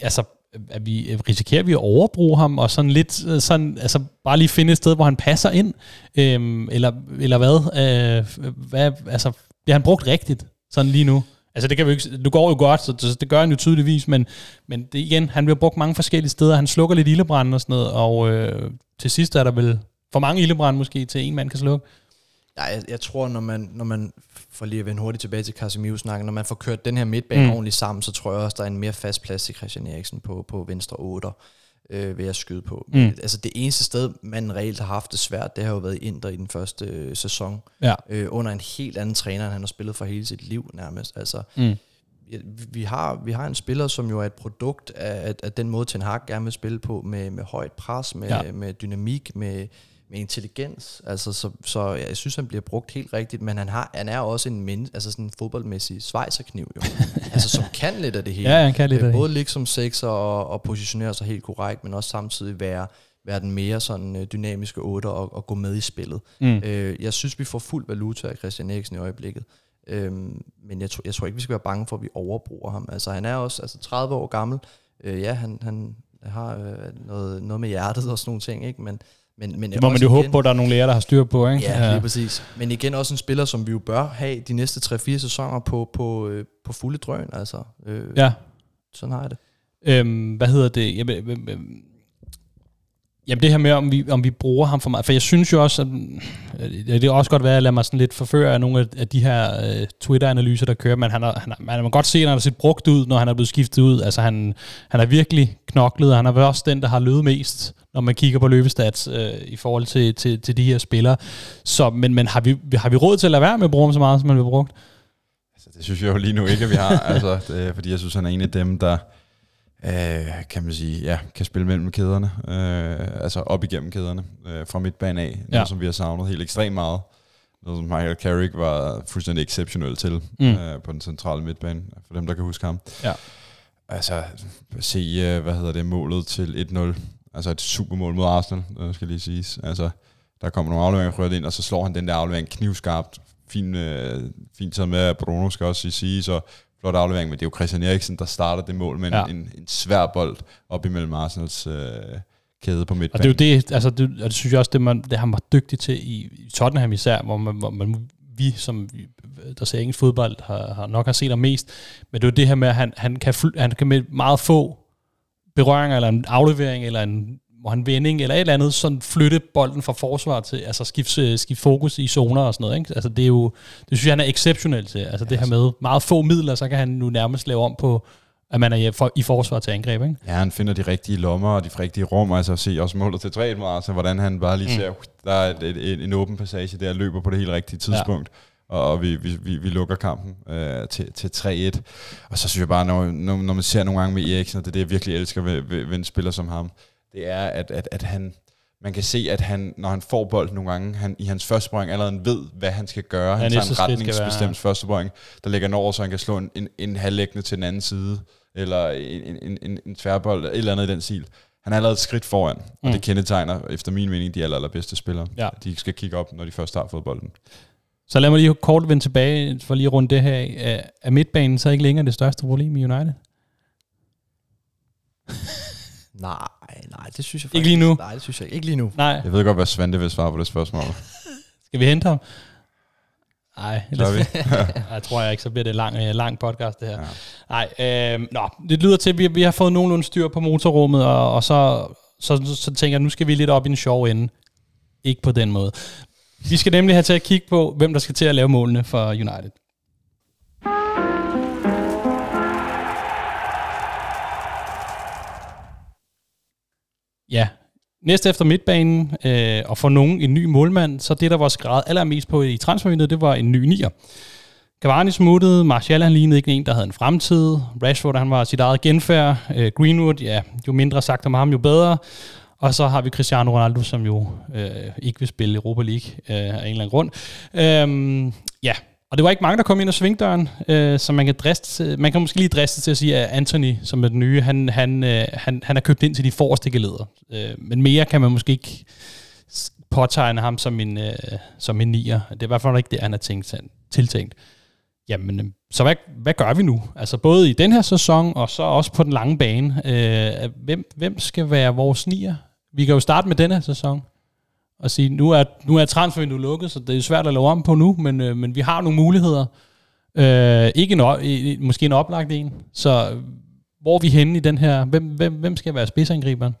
altså, at vi øh, risikerer vi at overbruge ham, og sådan lidt, øh, sådan, altså bare lige finde et sted, hvor han passer ind, øhm, eller, eller hvad? Øh, hvad? Altså, bliver han brugt rigtigt, sådan lige nu? Altså det kan vi ikke, du går jo godt, så det, det gør han jo tydeligvis, men, men det, igen, han bliver brugt mange forskellige steder, han slukker lidt ildebrand og sådan noget, og øh, til sidst er der vel for mange ildebrand måske, til en mand kan slukke. Ja, jeg, jeg tror, når man, når man, for lige at vende hurtigt tilbage til Casemiro-snakken, når man får kørt den her midtbane mm. ordentligt sammen, så tror jeg også, der er en mere fast plads til Christian Eriksen på, på venstre 8 øh, vil jeg skyde på. Mm. Altså det eneste sted, man reelt har haft det svært, det har jo været Inter i den første øh, sæson, ja. øh, under en helt anden træner, end han har spillet for hele sit liv nærmest. Altså, mm. vi, har, vi har en spiller, som jo er et produkt af, af den måde, Ten Hag gerne vil spille på, med, med højt pres, med, ja. med dynamik, med med intelligens. Altså, så, så jeg synes, han bliver brugt helt rigtigt, men han, har, han er også en men, altså sådan en fodboldmæssig svejserkniv, jo. <laughs> altså, som kan lidt af det hele. Ja, han kan lidt øh, af Både ligge som sekser og, og positionere sig helt korrekt, men også samtidig være, være den mere sådan øh, dynamiske otter og, og gå med i spillet. Mm. Øh, jeg synes, vi får fuld valuta af Christian Eriksen i øjeblikket. Øhm, men jeg, tror, jeg tror ikke, vi skal være bange for, at vi overbruger ham. Altså, han er også altså, 30 år gammel. Øh, ja, han, han har øh, noget, noget med hjertet og sådan nogle ting, ikke? men men, men det må man jo igen, håbe på, at der er nogle læger, der har styr på, ikke? Ja, ja, lige præcis. Men igen også en spiller, som vi jo bør have de næste 3-4 sæsoner på, på, øh, på fulde drøn, altså. Øh, ja. Sådan har jeg det. Øhm, hvad hedder det? Jamen, jamen det her med, om vi, om vi bruger ham for meget. For jeg synes jo også, at øh, det er også godt være at lade mig sådan lidt forføre af nogle af de her uh, Twitter-analyser, der kører, men han har, han har, man kan godt se, at han har set brugt ud, når han er blevet skiftet ud. Altså han, han er virkelig knoklet, og han er også den, der har løbet mest når man kigger på løbestats øh, i forhold til, til, til de her spillere. Så, men men har, vi, har vi råd til at lade være med at bruge ham så meget, som man vil brugt? Altså, det synes jeg jo lige nu ikke, at vi har. altså, det, fordi jeg synes, han er en af dem, der øh, kan man sige, ja, kan spille mellem kæderne. Øh, altså op igennem kæderne øh, fra midtbanen af. Noget, ja. som vi har savnet helt ekstremt meget. Noget, som Michael Carrick var fuldstændig exceptionel til mm. øh, på den centrale midtbane, for dem, der kan huske ham. Ja. Altså, se, øh, hvad hedder det, målet til 1-0 Altså et supermål mod Arsenal, øh, skal lige siges. Altså, der kommer nogle afleveringer rørt ind, og så slår han den der aflevering knivskarpt. Fint, øh, fint taget med, at Bruno skal også sige, så flot aflevering, men det er jo Christian Eriksen, der starter det mål med ja. en, en, en svær bold op imellem Arsenals øh, kæde på midtbanen. Og det er jo det, altså det, og det synes jeg også, det, man, det han var dygtig til i, i Tottenham især, hvor man, hvor man vi, som der ser engelsk fodbold, har, har nok har set ham mest, men det er jo det her med, at han, han, kan, han kan med meget få berøringer, eller en aflevering, eller en hvor han vending, eller et eller andet, sådan flytte bolden fra forsvar til, altså skifte, skifte fokus i zoner og sådan noget. Ikke? Altså det er jo, det synes jeg, han er exceptionel til. Altså det her med meget få midler, så kan han nu nærmest lave om på, at man er i forsvar til angreb, ikke? Ja, han finder de rigtige lommer og de rigtige rum, altså se også målet til 3 altså hvordan han bare lige mm. ser, der er et, et, et, en åben passage der, løber på det helt rigtige tidspunkt. Ja og vi, vi, vi, vi lukker kampen øh, til, til 3-1. Og så synes jeg bare, når, når, når man ser nogle gange med Eriksen, og det er det, jeg virkelig elsker ved, ved, ved en spiller som ham, det er, at, at, at han, man kan se, at han, når han får bolden nogle gange, han, i hans første brøng allerede ved, hvad han skal gøre. Han ja, tager en retningsbestemt første brøng, der lægger over, så han kan slå en, en, en halvlæggende til den anden side, eller en, en, en, en tværbold, eller et eller andet i den stil. Han er allerede et skridt foran, og mm. det kendetegner, efter min mening, de aller, allerbedste spillere. Ja. De skal kigge op, når de først har fået bolden. Så lad mig lige kort vende tilbage, for lige rundt det her af. Er midtbanen så ikke længere det største problem i United? Nej, nej, det synes jeg faktisk ikke. lige nu? Nej, det synes jeg ikke lige nu. Nej. Jeg ved godt, hvad Svante vil svare på det spørgsmål. <laughs> Skal vi hente ham? Nej, vi. <laughs> jeg tror jeg ikke, så bliver det en lang, øh, lang podcast det her. Ja. Nej, øh, nå, det lyder til, at vi, vi har fået nogenlunde styr på motorrummet, og, og så, så, så, så tænker jeg, nu skal vi lidt op i en sjov ende. Ikke på den måde. Vi skal nemlig have til at kigge på, hvem der skal til at lave målene for United. Ja, næste efter midtbanen, øh, og for nogen en ny målmand, så det, der var skrevet allermest på i transfervinduet, det var en ny nier. Cavani smuttede, Martial han lignede ikke en, der havde en fremtid, Rashford han var sit eget genfærd, øh, Greenwood, ja, jo mindre sagt om ham, jo bedre, Og så har vi Cristiano Ronaldo, som jo øh, ikke vil spille Europa League øh, af en eller anden grund. Øhm, ja, og det var ikke mange, der kom ind ad svingdøren, øh, så man kan, driste, man kan måske lige driste til at sige, at Anthony, som er den nye, han, han, øh, han, han er købt ind til de forreste geleder. Øh, men mere kan man måske ikke påtegne ham som en, øh, som en nier. Det er i hvert fald ikke det, han har tænkt, tiltænkt. Jamen, øh, så hvad, hvad gør vi nu? Altså både i den her sæson, og så også på den lange bane. Øh, hvem, hvem skal være vores nier? Vi kan jo starte med den her sæson og sige, nu er, nu er transfervinduet lukket, så det er svært at lave om på nu, men, øh, men vi har nogle muligheder. Øh, ikke en, måske en oplagt en. Så hvor er vi henne i den her? Hvem, hvem, hvem skal være spidsangriberen?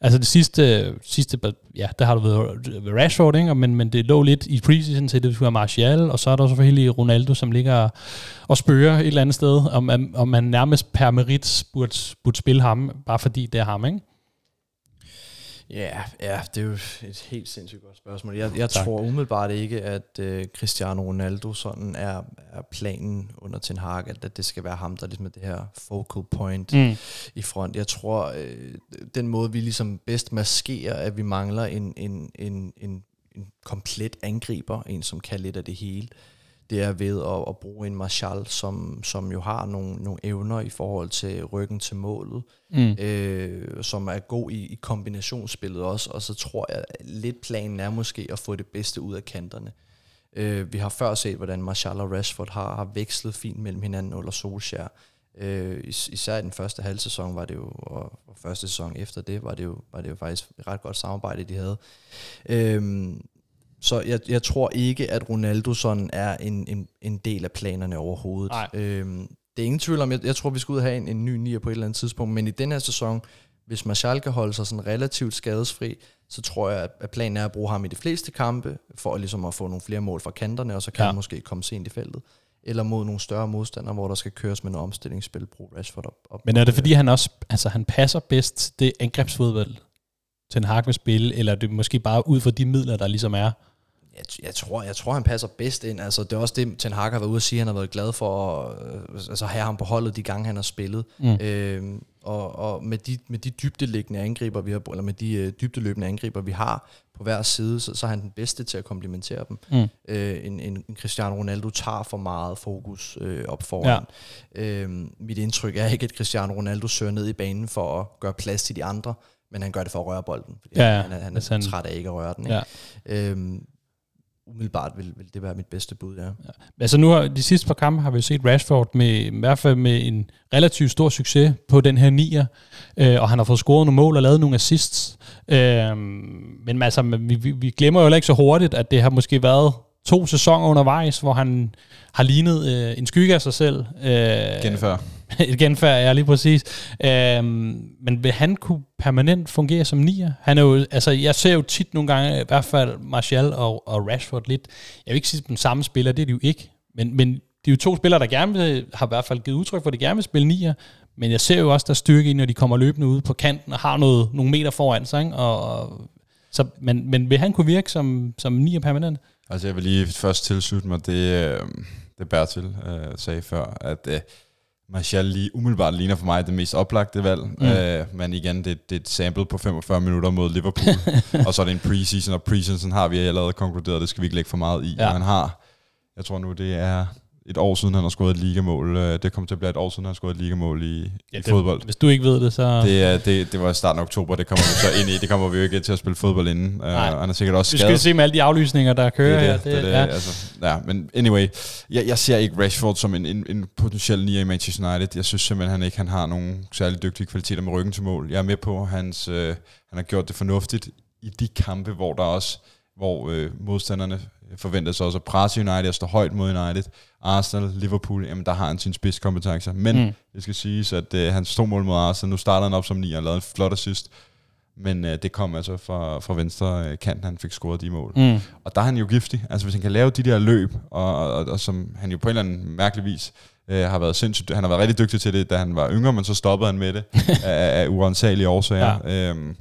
Altså det sidste, sidste ja, der har du været ved Rashford, ikke? Men, men det lå lidt i preseason til, det skulle være Martial, og så er der selvfølgelig Ronaldo, som ligger og spørger et eller andet sted, om, om man nærmest per merit burde, burde spille ham, bare fordi det er ham, ikke? Ja, ja, det er jo et helt sindssygt godt spørgsmål. Jeg, jeg tror umiddelbart ikke, at uh, Cristiano Ronaldo sådan er, er planen under Ten Hag, at, at det skal være ham, der ligesom er det her focal point mm. i front. Jeg tror, uh, den måde, vi ligesom bedst maskerer, at vi mangler en, en, en, en, en komplet angriber, en som kan lidt af det hele, det er ved at, at bruge en Marshall, som, som jo har nogle, nogle evner i forhold til ryggen til målet, mm. øh, som er god i, i kombinationsspillet også, og så tror jeg, lidt planen er måske at få det bedste ud af kanterne. Øh, vi har før set, hvordan Marshall og Rashford har, har vekslet fint mellem hinanden under Solskjaer. Øh, is, især i den første halv sæson var det jo, og, og første sæson efter det, var det jo, var det jo faktisk et ret godt samarbejde, de havde. Øh, så jeg, jeg tror ikke, at Ronaldo sådan er en, en, en del af planerne overhovedet. Øhm, det er ingen tvivl om, jeg, jeg tror, vi skal ud og have en, en ny nier på et eller andet tidspunkt, men i den her sæson, hvis Martial kan holde sig sådan relativt skadesfri, så tror jeg, at planen er at bruge ham i de fleste kampe, for ligesom at få nogle flere mål fra kanterne, og så kan ja. han måske komme sent i feltet. Eller mod nogle større modstandere, hvor der skal køres med noget omstillingsspil, bruge Rashford op, op. Men er det fordi, han også altså, han passer bedst det angrebsfodbold, til en hak vil spille, eller er det måske bare ud for de midler, der ligesom er? Jeg, jeg, tror, jeg tror, han passer bedst ind. Altså, det er også det, Ten Hag har været ude at sige, at han har været glad for at øh, altså, have ham på holdet de gange, han har spillet. Mm. Øhm, og, og med de, med de dybdeliggende angriber, vi har, eller med de øh, dybdeløbende angriber, vi har på hver side, så, så er han den bedste til at komplementere dem. Mm. Øh, en, en, en Cristiano Ronaldo tager for meget fokus øh, op foran. Ja. Øhm, mit indtryk er ikke, at Cristiano Ronaldo søger ned i banen for at gøre plads til de andre, men han gør det for at røre bolden. Fordi ja, ja. Han, er, han er han... træt af ikke at røre den. Ikke? Ja. Øhm, umiddelbart vil, vil det være mit bedste bud, ja. ja. Altså nu har de sidste par kampe har vi set Rashford med i hvert fald med en relativt stor succes på den her nier, øh, og han har fået scoret nogle mål og lavet nogle assists. Øh, men altså, vi, vi, vi glemmer jo ikke så hurtigt, at det har måske været to sæsoner undervejs, hvor han har lignet øh, en skygge af sig selv. Øh, Genfør. <laughs> et genfærd, ja, lige præcis. Øhm, men vil han kunne permanent fungere som nier? Han er jo, altså, jeg ser jo tit nogle gange, i hvert fald Martial og, og Rashford lidt, jeg vil ikke sige den samme spiller, det er de jo ikke, men, men de er jo to spillere, der gerne vil, har i hvert fald givet udtryk for, at de gerne vil spille nier, men jeg ser jo også, der er styrke i, når de kommer løbende ud på kanten og har noget, nogle meter foran sig, ikke? Og, så, men, men vil han kunne virke som, som nier permanent? Altså jeg vil lige først tilslutte mig det, øh, det Bertil øh, sagde før, at øh, Martial lige umiddelbart ligner for mig det mest oplagte valg. Mm. Øh, men igen, det, det er et sample på 45 minutter mod Liverpool. <laughs> og så er det en preseason, og preseason har vi allerede konkluderet, det skal vi ikke lægge for meget i. Ja. Han har, jeg tror nu, det er et år siden, han har scoret et ligamål. Øh, det kommer til at blive et år siden, han har scoret et ligamål i, ja, i det, fodbold. Hvis du ikke ved det, så... Det, det, det var starten af oktober, det kommer vi så ind i. Det kommer vi jo ikke til at spille fodbold inden. Uh, han er sikkert også skadet. Vi skal se med alle de aflysninger, der kører det her. Det, det, det, ja. Altså, ja, men anyway, jeg, jeg ser ikke Rashford som en, en, en potentiel nier i Manchester United. Jeg synes simpelthen, han ikke han har nogen særlig dygtige kvaliteter med ryggen til mål. Jeg er med på, at hans, øh, han har gjort det fornuftigt i de kampe, hvor der også hvor øh, modstanderne forventes også at presse United og stå højt mod United. Arsenal, Liverpool, jamen der har han sin spidskompetencer. Men mm. det skal siges, at øh, han stod mål mod Arsenal. Nu starter han op som 9 og lavede en flot assist. Men øh, det kom altså fra, fra venstre øh, kant, han fik scoret de mål. Mm. Og der er han jo giftig. Altså hvis han kan lave de der løb, og, og, og, og som han jo på en eller anden mærkelig vis øh, har været sindssygt, han har været rigtig dygtig til det, da han var yngre, men så stoppede han med det <laughs> af, af uansagelige årsager. Ja. Øhm,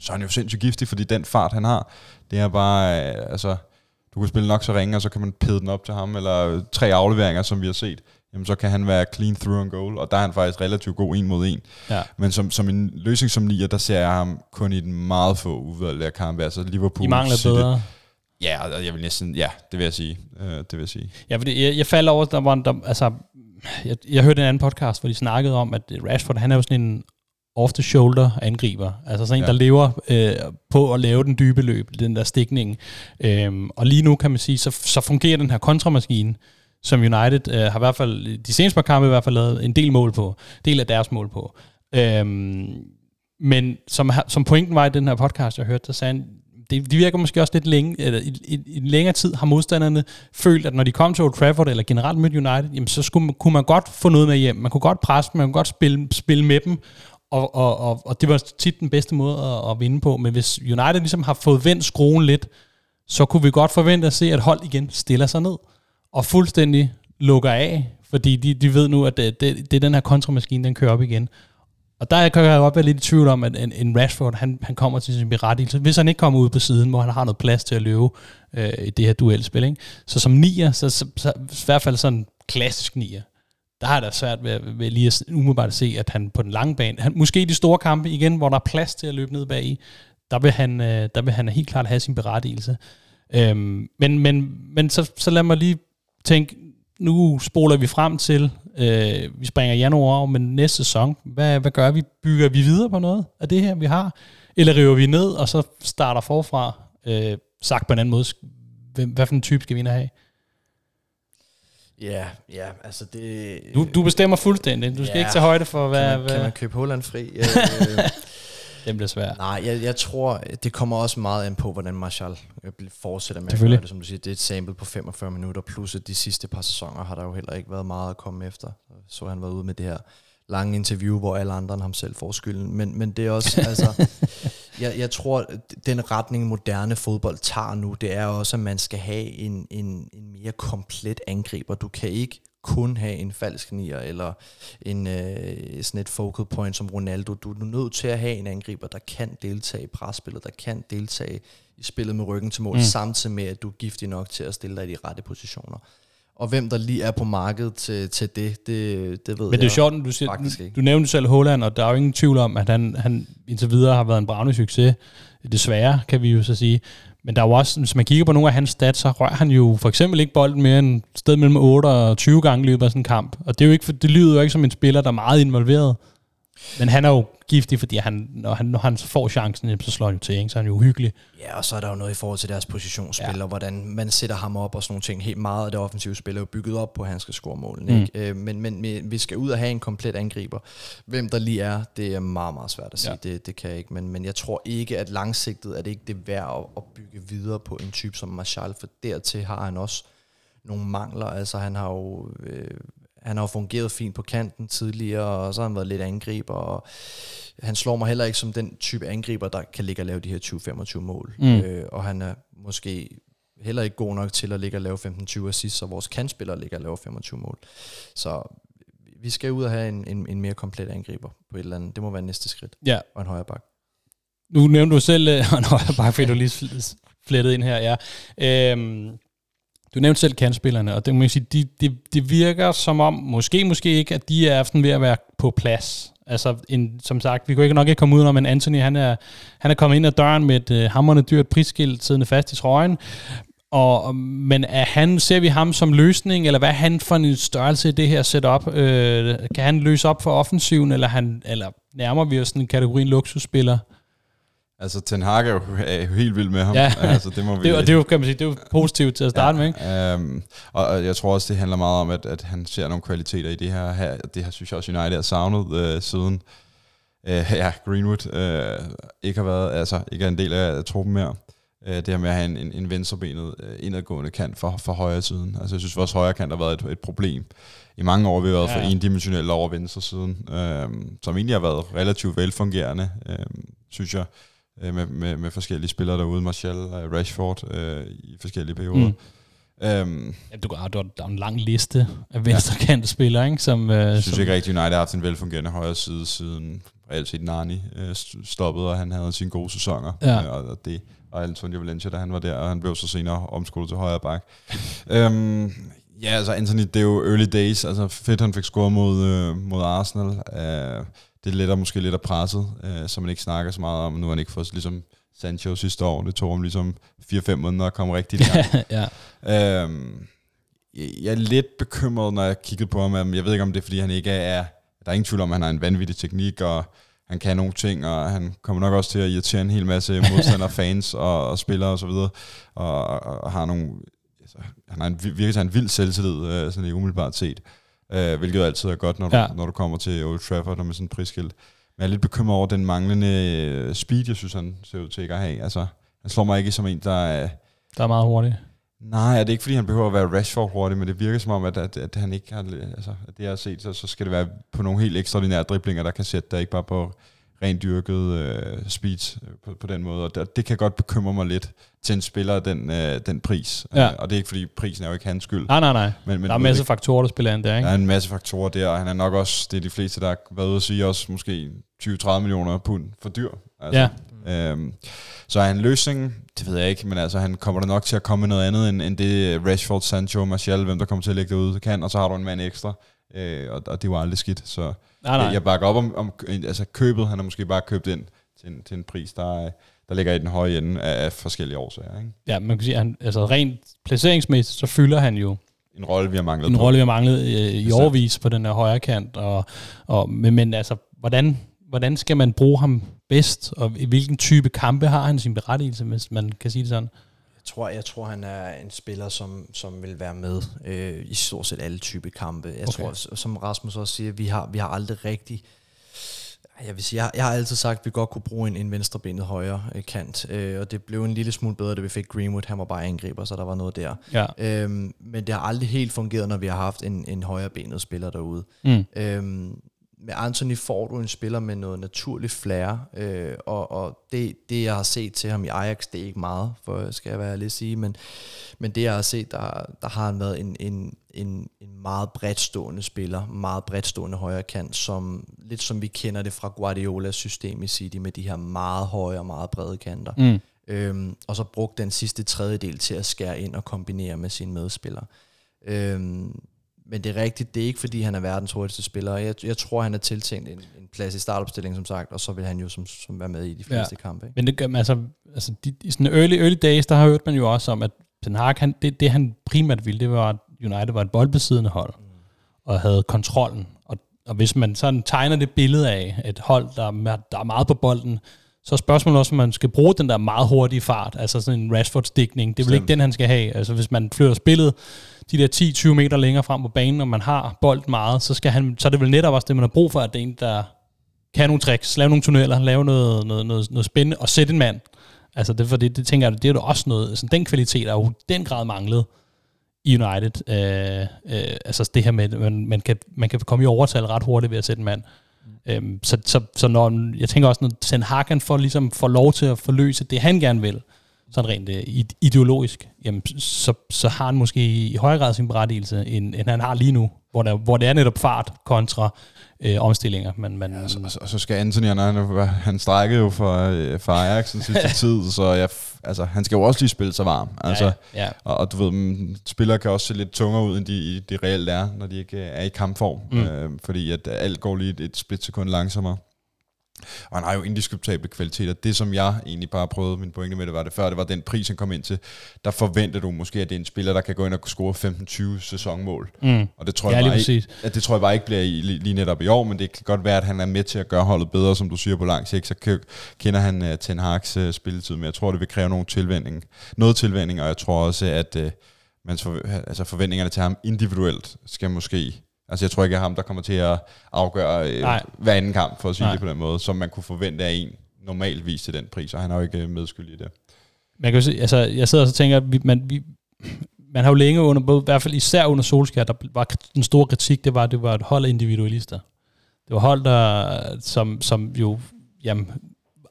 så er han jo sindssygt giftig, fordi den fart, han har, det er bare, øh, altså, du kan spille nok så ringe, og så kan man pede den op til ham, eller tre afleveringer, som vi har set. jamen så kan han være clean through on goal, og der er han faktisk relativt god en mod en. Ja. Men som, som en løsning som nier, der ser jeg ham kun i den meget få udvalgte af kampe. Altså Liverpool, I mangler City. bedre. Ja, jeg vil næsten, ja, det vil jeg sige. Uh, det vil jeg sige. Ja, fordi jeg, jeg faldt over, der var, der, altså, jeg, jeg hørte en anden podcast, hvor de snakkede om, at Rashford, han er jo sådan en off-the-shoulder angriber. Altså sådan en, Ja. der lever øh, på at lave den dybe løb, den der stikning. Øhm, og lige nu kan man sige, så, så fungerer den her kontramaskine, som United øh, har i hvert fald, de seneste par kampe i hvert fald lavet en del mål på, del af deres mål på. Øhm, men som, som pointen var i den her podcast, jeg hørte, der sagde han, det, de virker måske også lidt længe, eller i, i, i længere tid har modstanderne følt, at når de kom til Old Trafford, eller generelt mødte United, jamen så skulle, kunne man godt få noget med hjem. Man kunne godt presse dem, man kunne godt spille, spille med dem, og, og, og, og det var tit den bedste måde at, at vinde på. Men hvis United ligesom har fået vendt skruen lidt, så kunne vi godt forvente at se, at hold igen stiller sig ned, og fuldstændig lukker af, fordi de, de ved nu, at det, det, det er den her kontramaskine, den kører op igen. Og der kan jeg godt være lidt i tvivl om, at en, en Rashford, han, han kommer til sin berettigelse. Hvis han ikke kommer ud på siden, hvor han har noget plads til at løbe øh, i det her duelspil. Ikke? Så som nier, så, så, så, i hvert fald sådan klassisk nier, der har jeg da svært ved, ved lige at umiddelbart at se, at han på den lange bane, han, måske i de store kampe igen, hvor der er plads til at løbe ned bag i, der vil han, øh, der vil han helt klart have sin berettigelse. Øhm, men men, men så, så lad mig lige tænke, nu spoler vi frem til, øh, vi springer januar over, men næste sæson, hvad, hvad gør vi? Bygger vi videre på noget af det her, vi har? Eller river vi ned, og så starter forfra? Øh, sagt på en anden måde, hvem, hvad for en type skal vi ind have? Ja, ja, altså det... Du, du bestemmer fuldstændig. Du skal Ja. ikke tage højde for, hvad... kan, man, kan hvad man købe Holland fri? <laughs> Øh, det bliver svært. Nej, jeg, jeg tror, det kommer også meget an på, hvordan Marshall øh, fortsætter med at gøre det. Som du siger, det er et sample på 45 minutter, plus at de sidste par sæsoner har der jo heller ikke været meget at komme efter. Så han var ude med det her lange interview, hvor alle andre end ham selv får skylden. Men, men det er også, <laughs> altså, jeg, jeg tror, den retning moderne fodbold tager nu, det er også, at man skal have en, en, en mere komplet angriber. Du kan ikke kun have en falsk nier, eller en, øh, sådan et focal point som Ronaldo. Du, er nødt til at have en angriber, der kan deltage i presspillet, der kan deltage i spillet med ryggen til mål, mm. samtidig med, at du er giftig nok til at stille dig i de rette positioner. Og hvem der lige er på markedet til, til det, det, det ved Men det er jeg sjovt, du, siger, du, du nævnte selv Holland, og der er jo ingen tvivl om, at han, han indtil videre har været en bravende succes. Desværre, kan vi jo så sige. Men der er jo også, hvis man kigger på nogle af hans stats, så rører han jo for eksempel ikke bolden mere end sted mellem 8 og 20 gange i løbet af sådan en kamp. Og det, er jo ikke, for, det lyder jo ikke som en spiller, der er meget involveret. Men han er jo giftig, fordi han, når, han, når han får chancen, så slår han jo til, ikke? så er han jo uhyggelig. Ja, og så er der jo noget i forhold til deres positionsspil, Ja. og hvordan man sætter ham op og sådan nogle ting. Helt meget af det offensive spil er jo bygget op på, at han skal score målene. Mm. Ikke? Øh, men, men, vi skal ud og have en komplet angriber. Hvem der lige er, det er meget, meget svært at sige. Ja. Det, det kan jeg ikke. Men, men jeg tror ikke, at langsigtet er det ikke det værd at, at bygge videre på en type som Martial, for dertil har han også nogle mangler. Altså han har jo... Øh, han har jo fungeret fint på kanten tidligere, og så har han været lidt angriber, og han slår mig heller ikke som den type angriber, der kan ligge og lave de her 20-25 mål. Mm. Øh, og han er måske heller ikke god nok til at ligge og lave 15-20 assists, så vores kantspillere ligger og laver 25 mål. Så vi skal ud og have en, en, en mere komplet angriber på et eller andet. Det må være næste skridt. Ja, Og en højre bak. Nu nævnte du selv, øh, <laughs> og nå, bare fordi du lige fl- flettede ind her, ja. Øhm, du nævnte selv kantspillerne, og det må jeg sige, de, de, det virker som om, måske, måske ikke, at de er sådan ved at være på plads. Altså, en, som sagt, vi kunne ikke nok ikke komme ud om, men Anthony, han er, han er kommet ind ad døren med et øh, hammerne dyrt prisskilt siddende fast i trøjen. Og, men er han, ser vi ham som løsning, eller hvad er han for en størrelse i det her setup? Øh, kan han løse op for offensiven, eller, han, eller nærmer vi os den en luksusspiller? Altså, Ten Hag er jo, er jo helt vild med ham. Ja. altså, det må <laughs> vi... Det, og det er jo, kan man sige, det er jo positivt til at starte ja. med, ikke? Um, og, jeg tror også, det handler meget om, at, at han ser nogle kvaliteter i det her. her det her synes jeg også, United har savnet øh, siden øh, <laughs> ja, Greenwood øh, ikke har været, altså ikke er en del af truppen mere. Øh, det her med at have en, en, en venstrebenet øh, indadgående kant for, for højre siden. Altså jeg synes, vores højre kant har været et, et problem. I mange år har vi været Ja, for ja. endimensionelt over venstre siden, øh, som egentlig har været relativt velfungerende, øh, synes jeg, øh, med, med, med forskellige spillere derude, Martial og Rashford øh, i forskellige perioder. Mm. Øhm, Ja, du, har- du, har- der er en lang liste af venstrekantede spillere, ikke? Som, øh, jeg synes som, ikke rigtig, United har haft en velfungerende højre side siden reelt set Nani øh, st- stoppede, og han havde sine gode sæsoner. Ja. Øh, og, og det og Antonio Valencia, da han var der, og han blev så senere omskolet til højre bak. øhm, Ja, altså Anthony, det er jo early days. Altså fedt, han fik scoret mod, øh, mod Arsenal. Uh, det letter måske lidt af presset, uh, som man ikke snakker så meget om. Nu har han ikke fået ligesom Sancho sidste år. Det tog ham ligesom 4-5 måneder at komme rigtig i gang. ja. Uh, jeg er lidt bekymret, når jeg kiggede på ham. Jeg ved ikke, om det er, fordi han ikke er... Der er ingen tvivl om, at han har en vanvittig teknik, og han kan nogle ting, og han kommer nok også til at irritere en hel masse modstandere, fans og, og spillere osv. Og, og, og har nogle... Altså, han har en, virkelig en vild selvtillid, øh, sådan i umiddelbart set. Øh, hvilket altid er godt, når du, ja. når du kommer til Old Trafford og med sådan en prisskilt. Men jeg er lidt bekymret over den manglende øh, speed, jeg synes, han ser ud til ikke at have. Altså, han slår mig ikke som en, der er... Der er meget hurtig. Nej, er det ikke fordi, han behøver at være Rashford hurtig, men det virker som om, at, at, at han ikke har... Altså, at det jeg har set, så, så skal det være på nogle helt ekstraordinære driblinger, der kan sætte der ikke bare på rent dyrket øh, speed øh, på, på den måde. Og det, det kan godt bekymre mig lidt til en spiller den, øh, den pris. Ja. Øh, og det er ikke fordi, prisen er jo ikke hans skyld. Nej, nej, nej. Men, men der er en masse faktorer, der spiller ind der, ikke? Der er en masse faktorer der, og han er nok også, det er de fleste, der har været ude at sige, også måske 20-30 millioner pund for dyr. Altså, ja. Øhm, så er han løsning, det ved jeg ikke, men altså han kommer der nok til at komme med noget andet, end, end det Rashford, Sancho, Martial, hvem der kommer til at lægge det ud, kan, og så har du en mand ekstra, øh, og, og det var aldrig skidt, så nej, nej. Jeg, bakker op om, om altså købet, han har måske bare købt ind til en, til en pris, der, der ligger i den høje ende af, af forskellige årsager. Ikke? Ja, man kan sige, at han, altså rent placeringsmæssigt, så fylder han jo en rolle, vi har manglet En rolle, vi har manglet øh, i overvis på den her højre kant, og, og, men, men altså, hvordan, hvordan skal man bruge ham bedst, og i hvilken type kampe har han sin berettigelse, hvis man kan sige det sådan? Jeg tror, jeg tror han er en spiller, som, som vil være med øh, i stort set alle type kampe. Jeg okay. tror, som Rasmus også siger, vi har, vi har aldrig rigtig... Jeg vil sige, jeg, jeg har altid sagt, at vi godt kunne bruge en, en venstrebenet højre øh, kant, øh, og det blev en lille smule bedre, da vi fik Greenwood. Han var bare angriber, så der var noget der. Ja. Øhm, men det har aldrig helt fungeret, når vi har haft en, en højrebenet spiller derude. Mm. Øhm, med Anthony får du en spiller med noget naturligt flair, øh, og, og det, det, jeg har set til ham i Ajax, det er ikke meget, for skal jeg være lidt sige, men, men det, jeg har set, der, der har han været en, en, en, en meget bredt stående spiller, meget bredt stående højre kant, som, lidt som vi kender det fra Guardiolas system i City, med de her meget høje og meget brede kanter. Mm. Øhm, og så brugt den sidste tredjedel til at skære ind og kombinere med sine medspillere. Øhm, men det er rigtigt, det er ikke fordi, han er verdens hurtigste spiller. Jeg, jeg tror, han er tiltænkt en, en plads i startopstillingen, som sagt, og så vil han jo som, som være med i de fleste ja. kampe. Ikke? Men det gør, altså, altså de, i sådan early, early days, der har hørt man jo også om, at Ten Hag, han, det, det han primært ville, det var, at United var et boldbesiddende hold, mm. og havde kontrollen. Og, og hvis man sådan tegner det billede af et hold, der, der er meget på bolden, så er spørgsmålet også, om man skal bruge den der meget hurtige fart, altså sådan en Rashford-stikning. Det er vel ikke den, han skal have. Altså hvis man flytter spillet de der 10-20 meter længere frem på banen, og man har bolden meget, så, skal han, så er det vel netop også det, man har brug for, at det er en, der kan nogle tricks, lave nogle tunneller, lave noget, noget, noget, noget spændende, og sætte en mand. Altså det, for det, det tænker jeg, det er jo også noget, altså den kvalitet er jo den grad manglet i United. Øh, øh, altså det her med, at man, man, kan, man kan komme i overtal ret hurtigt ved at sætte en mand. Øhm, så, så, så når, jeg tænker også, når Ten Hagen får, ligesom, får lov til at forløse det, han gerne vil, sådan rent øh, ideologisk, jamen, så, så har han måske i højere grad sin berettigelse, end, end han har lige nu, hvor, der, hvor det er netop fart kontra øh, omstillinger. Men, men, ja, og, så, og så skal Anthony, han, han, strækkede jo for, øh, for Ajax den sidste tid, så jeg, altså, han skal jo også lige spille sig varm. Altså, ja, ja. Og, og du ved, mm, spillere kan også se lidt tungere ud, end de, de reelt er, når de ikke er i kampform, mm. øh, fordi at alt går lige et, et splitsekund langsommere. Og han har jo indiskutable kvaliteter. Det, som jeg egentlig bare prøvede, min pointe med det var det før, det var den pris, han kom ind til. Der forventer du måske, at det er en spiller, der kan gå ind og score 15-20 sæsonmål. Mm. Og det tror, ja, jeg bare ikke, at det tror jeg bare ikke bliver i, lige, netop i år, men det kan godt være, at han er med til at gøre holdet bedre, som du siger på lang sigt. Så kender han uh, Ten Hag's uh, spilletid, men jeg tror, det vil kræve nogle tilvænding, noget tilvænding, og jeg tror også, at uh, mans for, altså forventningerne til ham individuelt skal måske Altså jeg tror ikke, at ham, der kommer til at afgøre øh, hver anden kamp, for at sige Nej. det på den måde, som man kunne forvente af en normalvis til den pris, og han er jo ikke øh, medskyldig i det. Man kan jo se, altså, jeg sidder og tænker, at vi, man, vi, man har jo længe under, både, i hvert fald især under Solskjaer, der var den store kritik, det var, at det var et hold af individualister. Det var hold, der, som, som jo jamen,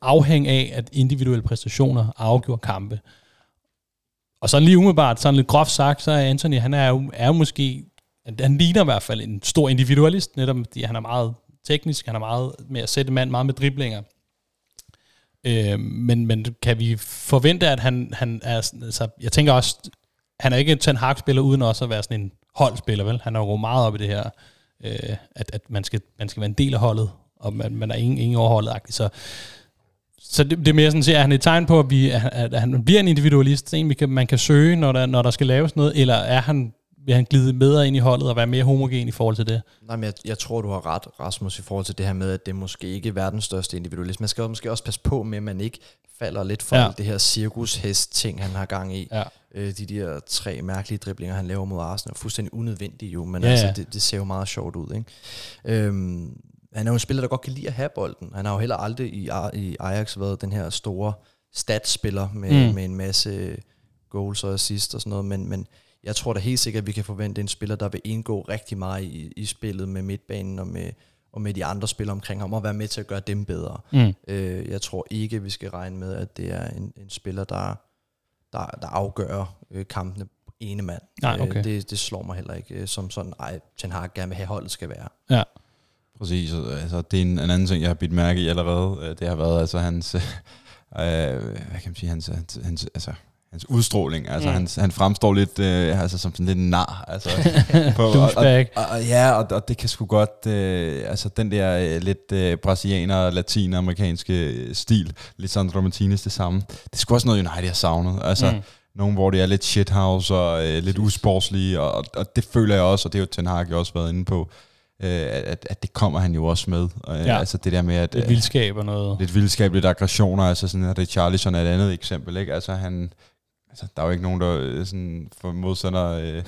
afhæng af, at individuelle præstationer afgjorde kampe. Og sådan lige umiddelbart, sådan lidt groft sagt, så er Anthony, han er jo, er jo måske han ligner i hvert fald en stor individualist, netop fordi han er meget teknisk, han er meget med at sætte mand, meget med driblinger. Øh, men, men kan vi forvente, at han, han er, altså, jeg tænker også, han er ikke en Ten Hag-spiller uden også at være sådan en holdspiller, vel? Han er jo meget op i det her, øh, at, at man, skal, man skal være en del af holdet, og man, man er ingen, ingen overholdet Så, så det, det er mere sådan, at han er et tegn på, at, vi, at, at han bliver en individualist, en, vi kan, man kan søge, når der, når der skal laves noget, eller er han vil han glide bedre ind i holdet og være mere homogen i forhold til det? Nej, men jeg, jeg tror, du har ret, Rasmus, i forhold til det her med, at det måske ikke er verdens største individualist. Man skal måske også passe på med, at man ikke falder lidt for ja. det her cirkushest-ting, han har gang i. Ja. Øh, de der tre mærkelige driblinger, han laver mod Arsenal, er fuldstændig unødvendige jo, men ja, altså, ja. Det, det ser jo meget sjovt ud. Ikke? Øhm, han er jo en spiller, der godt kan lide at have bolden. Han har jo heller aldrig i, i Ajax været den her store statsspiller med, mm. med en masse goals og assist og sådan noget, men, men jeg tror da helt sikkert, at vi kan forvente en spiller, der vil indgå rigtig meget i, i spillet med midtbanen og med, og med de andre spillere omkring ham, og være med til at gøre dem bedre. Mm. Øh, jeg tror ikke, vi skal regne med, at det er en, en spiller, der, der, der afgør øh, kampene ene mand. Nej, okay. øh, det, det slår mig heller ikke, øh, som sådan, ej, Ten Hag gerne vil have holdet skal være. Ja. Præcis, altså det er en, en anden ting, jeg har bidt mærke i allerede, øh, det har været altså hans, <laughs> øh, hvad kan man sige, hans, hans, hans altså hans udstråling. Altså, mm. han, han fremstår lidt øh, altså, som sådan lidt nar. Altså, <laughs> på, og, og, og, ja, og, og det kan sgu godt... Øh, altså, den der øh, lidt øh, brasilianer, latinamerikanske stil, lidt Sandro Martinez det samme. Det er sgu også noget, United har savnet. Altså, mm. Nogle, hvor det er lidt shithouse og øh, lidt usportslige, og, og det føler jeg også, og det er jo Ten Hag også været inde på, øh, at, at det kommer han jo også med. Øh, ja. Altså det der med, at... Lidt vildskab og noget. Lidt vildskab, lidt aggressioner, altså sådan, at det Charlison er et andet eksempel, ikke? Altså han altså, der er jo ikke nogen, der øh, sådan, for modstander øh,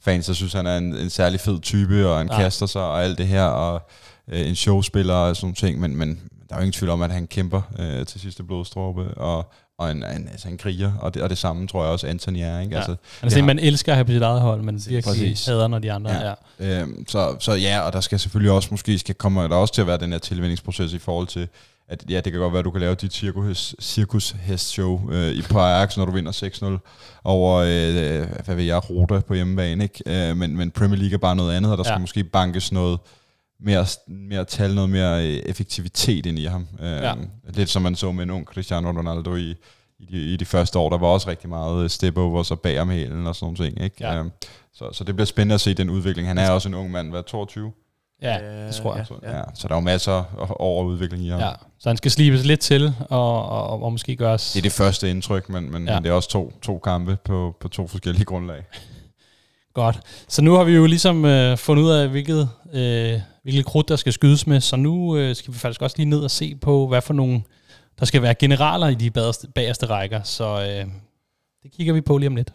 fans, der synes, han er en, en særlig fed type, og han Nej. kaster sig og alt det her, og øh, en showspiller og sådan nogle ting, men, men der er jo ingen tvivl om, at han kæmper øh, til sidste blodstråbe, og, og en, en, altså en kriger, og det, og det samme tror jeg også Anthony er. Ikke? Ja. Altså, han er sådan, man elsker at have på sit eget hold, men virkelig Præcis. hader, når de andre ja. er. Øhm, så, så ja, og der skal selvfølgelig også, måske skal komme der også til at være den her tilvændingsproces i forhold til, at ja, det kan godt være, at du kan lave dit cirkus, cirkus show øh, i på Ajax, når du vinder 6-0 over, øh, hvad ved jeg, Roda på hjemmebane, ikke? Øh, men, men Premier League er bare noget andet, og der skal ja. måske bankes noget mere, mere tal, noget mere øh, effektivitet ind i ham. Øh, ja. Lidt som man så med en ung Cristiano Ronaldo i, i, de, i de første år, der var også rigtig meget step over så bag om hælen og sådan nogle ting, ikke? Ja. Øh, så, så det bliver spændende at se den udvikling. Han er også en ung mand, hvad, 22? Ja, det tror jeg. Ja, ja. Så der er jo masser over udvikling i ham. Ja, så han skal slibes lidt til, og, og, og måske gøres... Det er det første indtryk, men, men, ja. men det er også to, to kampe på, på to forskellige grundlag. <laughs> Godt. Så nu har vi jo ligesom øh, fundet ud af, hvilket, øh, hvilket krudt, der skal skydes med. Så nu øh, skal vi faktisk også lige ned og se på, hvad for nogle... Der skal være generaler i de bagerste, bagerste rækker. Så øh, det kigger vi på lige om lidt.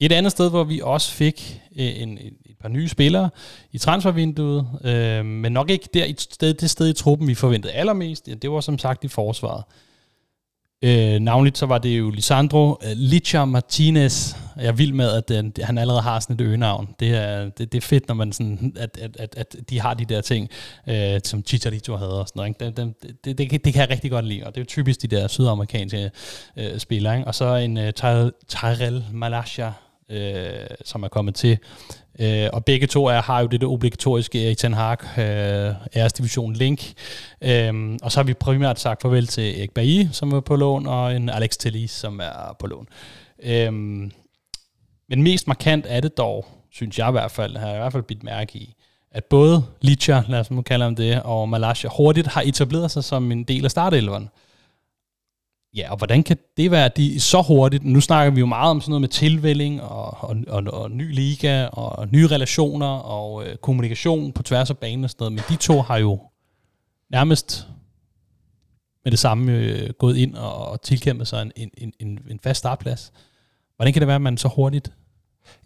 Et andet sted, hvor vi også fik øh, en, et par nye spillere i transfervinduet, øh, men nok ikke der et sted, det sted i truppen, vi forventede allermest, ja, det var som sagt i forsvaret. Øh, navnligt så var det jo Lisandro øh, Licha Martinez. Jeg er vild med, at den, han allerede har sådan et øgenavn. Det er, det, det er fedt, når man sådan, at, at, at, at de har de der ting, øh, som Chicharito havde og sådan noget. Ikke? Det, det, det, det, det kan jeg rigtig godt lide, og det er jo typisk de der sydamerikanske øh, spillere. Ikke? Og så en øh, Tyrell Malasha, øh, som er kommet til. Øh, og begge to er, har jo det, obligatoriske Erik Ten Hag, øh, Æres Division Link. Øh, og så har vi primært sagt farvel til Erik Bailly, som er på lån, og en Alex Tellis, som er på lån. Øh, men mest markant er det dog, synes jeg i hvert fald, har jeg i hvert fald bidt mærke i, at både Licha, lad os nu kalde ham det, og Malasha hurtigt har etableret sig som en del af startelveren. Ja, og hvordan kan det være, at de så hurtigt, nu snakker vi jo meget om sådan noget med tilvælling og, og, og, og ny liga og nye relationer og øh, kommunikation på tværs af banen og sådan noget, men de to har jo nærmest med det samme øh, gået ind og, og tilkæmpet sig en, en, en, en fast startplads. Hvordan kan det være, at man så hurtigt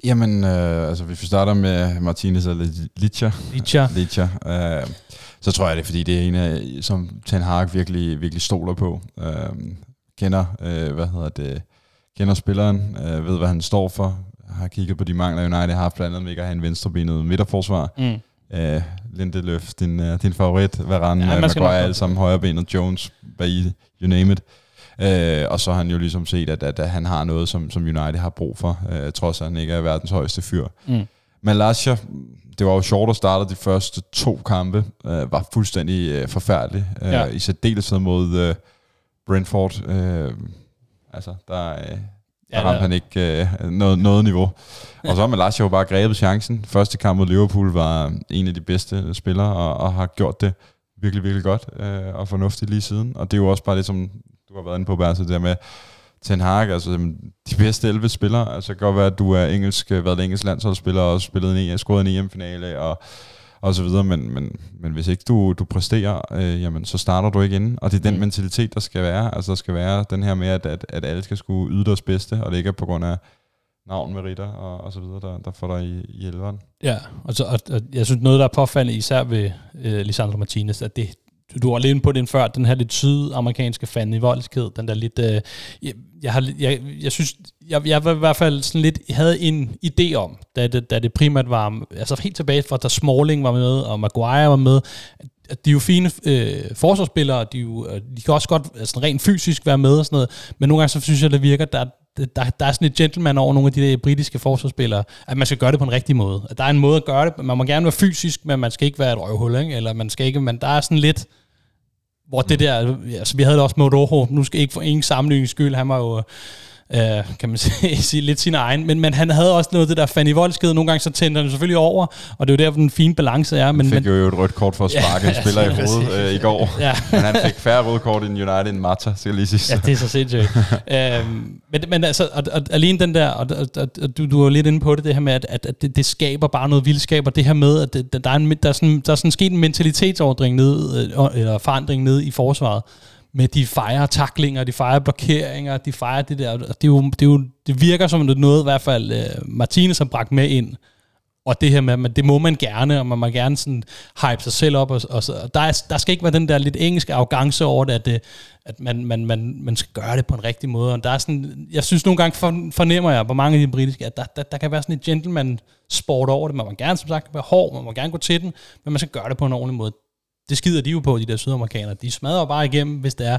Jamen, øh, altså hvis vi starter med Martinez eller Licha, Licha. Licha øh, så tror jeg det, er, fordi det er en af, som Ten Hag virkelig, virkelig stoler på. Øh, kender, øh, hvad hedder det, kender spilleren, øh, ved hvad han står for, har kigget på de mangler, United har blandt andet med at have en venstrebenet midterforsvar. Mm. Øh, Lindeløf, din, uh, din favorit, Varane, ja, Maguire, alle sammen højrebenet, Jones, Bailly, you name it. Øh, og så har han jo ligesom set, at, at, at han har noget, som, som United har brug for, øh, trods at han ikke er verdens højeste fyr. Mm. Malaysia, det var jo sjovt at starte de første to kampe, øh, var fuldstændig øh, forfærdelig. Øh, ja. I særdeleshed mod... Øh, Brentford, øh, altså, der, øh, der Ja, ramte der- han ikke øh, noget, noget niveau. Og så har Malasia jo bare grebet chancen. Første kamp mod Liverpool var en af de bedste spillere, og, og har gjort det virkelig, virkelig godt øh, og fornuftigt lige siden. Og det er jo også bare det, som du har været inde på, Berse, det der med Ten Hag, altså de bedste 11 spillere. Altså det kan godt være, at du er engelsk, øh, været engelsk landsholdsspiller og spillet en, scoret en EM-finale og, og så videre, men, men, men hvis ikke du, du præsterer, øh, jamen, så starter du ikke inden. Og det er den Mm. mentalitet, der skal være. Altså der skal være den her med, at, at, at alle skal skulle yde deres bedste, og det ikke er på grund af navn, meritter og, og så videre, der, der får dig i, i elveren. Ja, og, så, og, og jeg synes noget, der er påfaldende især ved øh, Lisandro Martinez, at det, du, du var lidt inde på den før, den her lidt sydamerikanske fanden i voldsked, den der lidt, øh, jeg, jeg, har, jeg, jeg synes, jeg, jeg var i hvert fald sådan lidt, havde en idé om, da det, da det primært var, altså helt tilbage fra, da Smalling var med, og Maguire var med, at de er jo fine øh, forsvarsspillere, de, jo, øh, de kan også godt altså, rent fysisk være med og sådan noget, men nogle gange så synes jeg, det virker, der, der, der er sådan et gentleman over nogle af de der britiske forsvarsspillere, at man skal gøre det på en rigtig måde. At der er en måde at gøre det, man må gerne være fysisk, men man skal ikke være et røvhul, ikke? eller man skal ikke, men der er sådan lidt, hvor det der, altså vi havde det også med Rojo, nu skal ikke for ingen sammenligning skyld, han var jo, øh, kan man <laughs> sige, lidt sin egen, men, men han havde også noget det der Fanny Voldskede, nogle gange så tændte han selvfølgelig over, og det er jo der, hvor den fine balance er. Men, Men, fik men, jo et rødt kort for at sparke en <laughs> Ja, spiller i ja, hovedet præcis. øh, i går. ja. Men han fik færre røde kort i United end Mata, skal lige sige. Ja, det er så sindssygt. <laughs> øhm, men, men altså, og, og, alene den der, og, og, og, og du, du var lidt inde på det, det her med, at, at, at det, det skaber bare noget vildskab, og det her med, at det, der, er en, der, er sådan, der er sådan sket en mentalitetsordring ned, øh, eller forandring ned i forsvaret, med de fejrer taklinger, de fejrer blokeringer, de fejrer det der, og det, er jo, det, er jo, det virker som noget, i hvert fald øh, Martinez har bragt med ind, og det her med, at det må man gerne, og man må gerne sådan hype sig selv op, og, og, så, og der, er, der skal ikke være den der lidt engelske arrogance over det, at, det, at man, man, man, man skal gøre det på en rigtig måde. Og der er sådan, jeg synes nogle gange fornemmer jeg på mange af de britiske, at der, der, der kan være sådan et gentleman sport over det. Man må gerne som sagt være hård, man må gerne gå til den, men man skal gøre det på en ordentlig måde. Det skider de jo på, de der sydamerikanere. De smadrer bare igennem, hvis det er,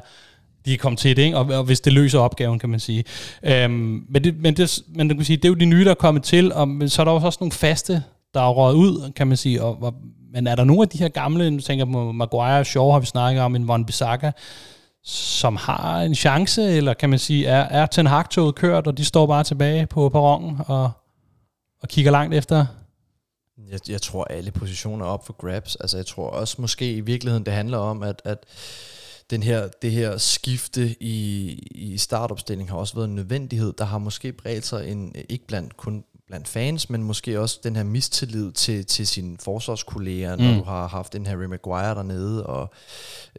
de er kommet til det, ikke? Og, og hvis det løser opgaven, kan man sige. Øhm, men, det, men, det, men det, kan sige, det er jo de nye, der er kommet til, og men så er der også nogle faste, der er røget ud, kan man sige. Og, og, men er der nogle af de her gamle, nu tænker på Maguire og Shaw, har vi snakket om, en Von Bissaka, som har en chance, eller kan man sige, er, er Ten Hag-toget kørt, og de står bare tilbage på perronen og, og kigger langt efter? Jeg, jeg tror, alle positioner er op for grabs. Altså, jeg tror også måske i virkeligheden, det handler om, at, at den her, det her skifte i, i startopstilling har også været en nødvendighed. Der har måske bredt sig en, ikke blandt kun blandt fans, men måske også den her mistillid til, til sine forsvarskolleger, når Mm. du har haft den Harry Maguire dernede. Og,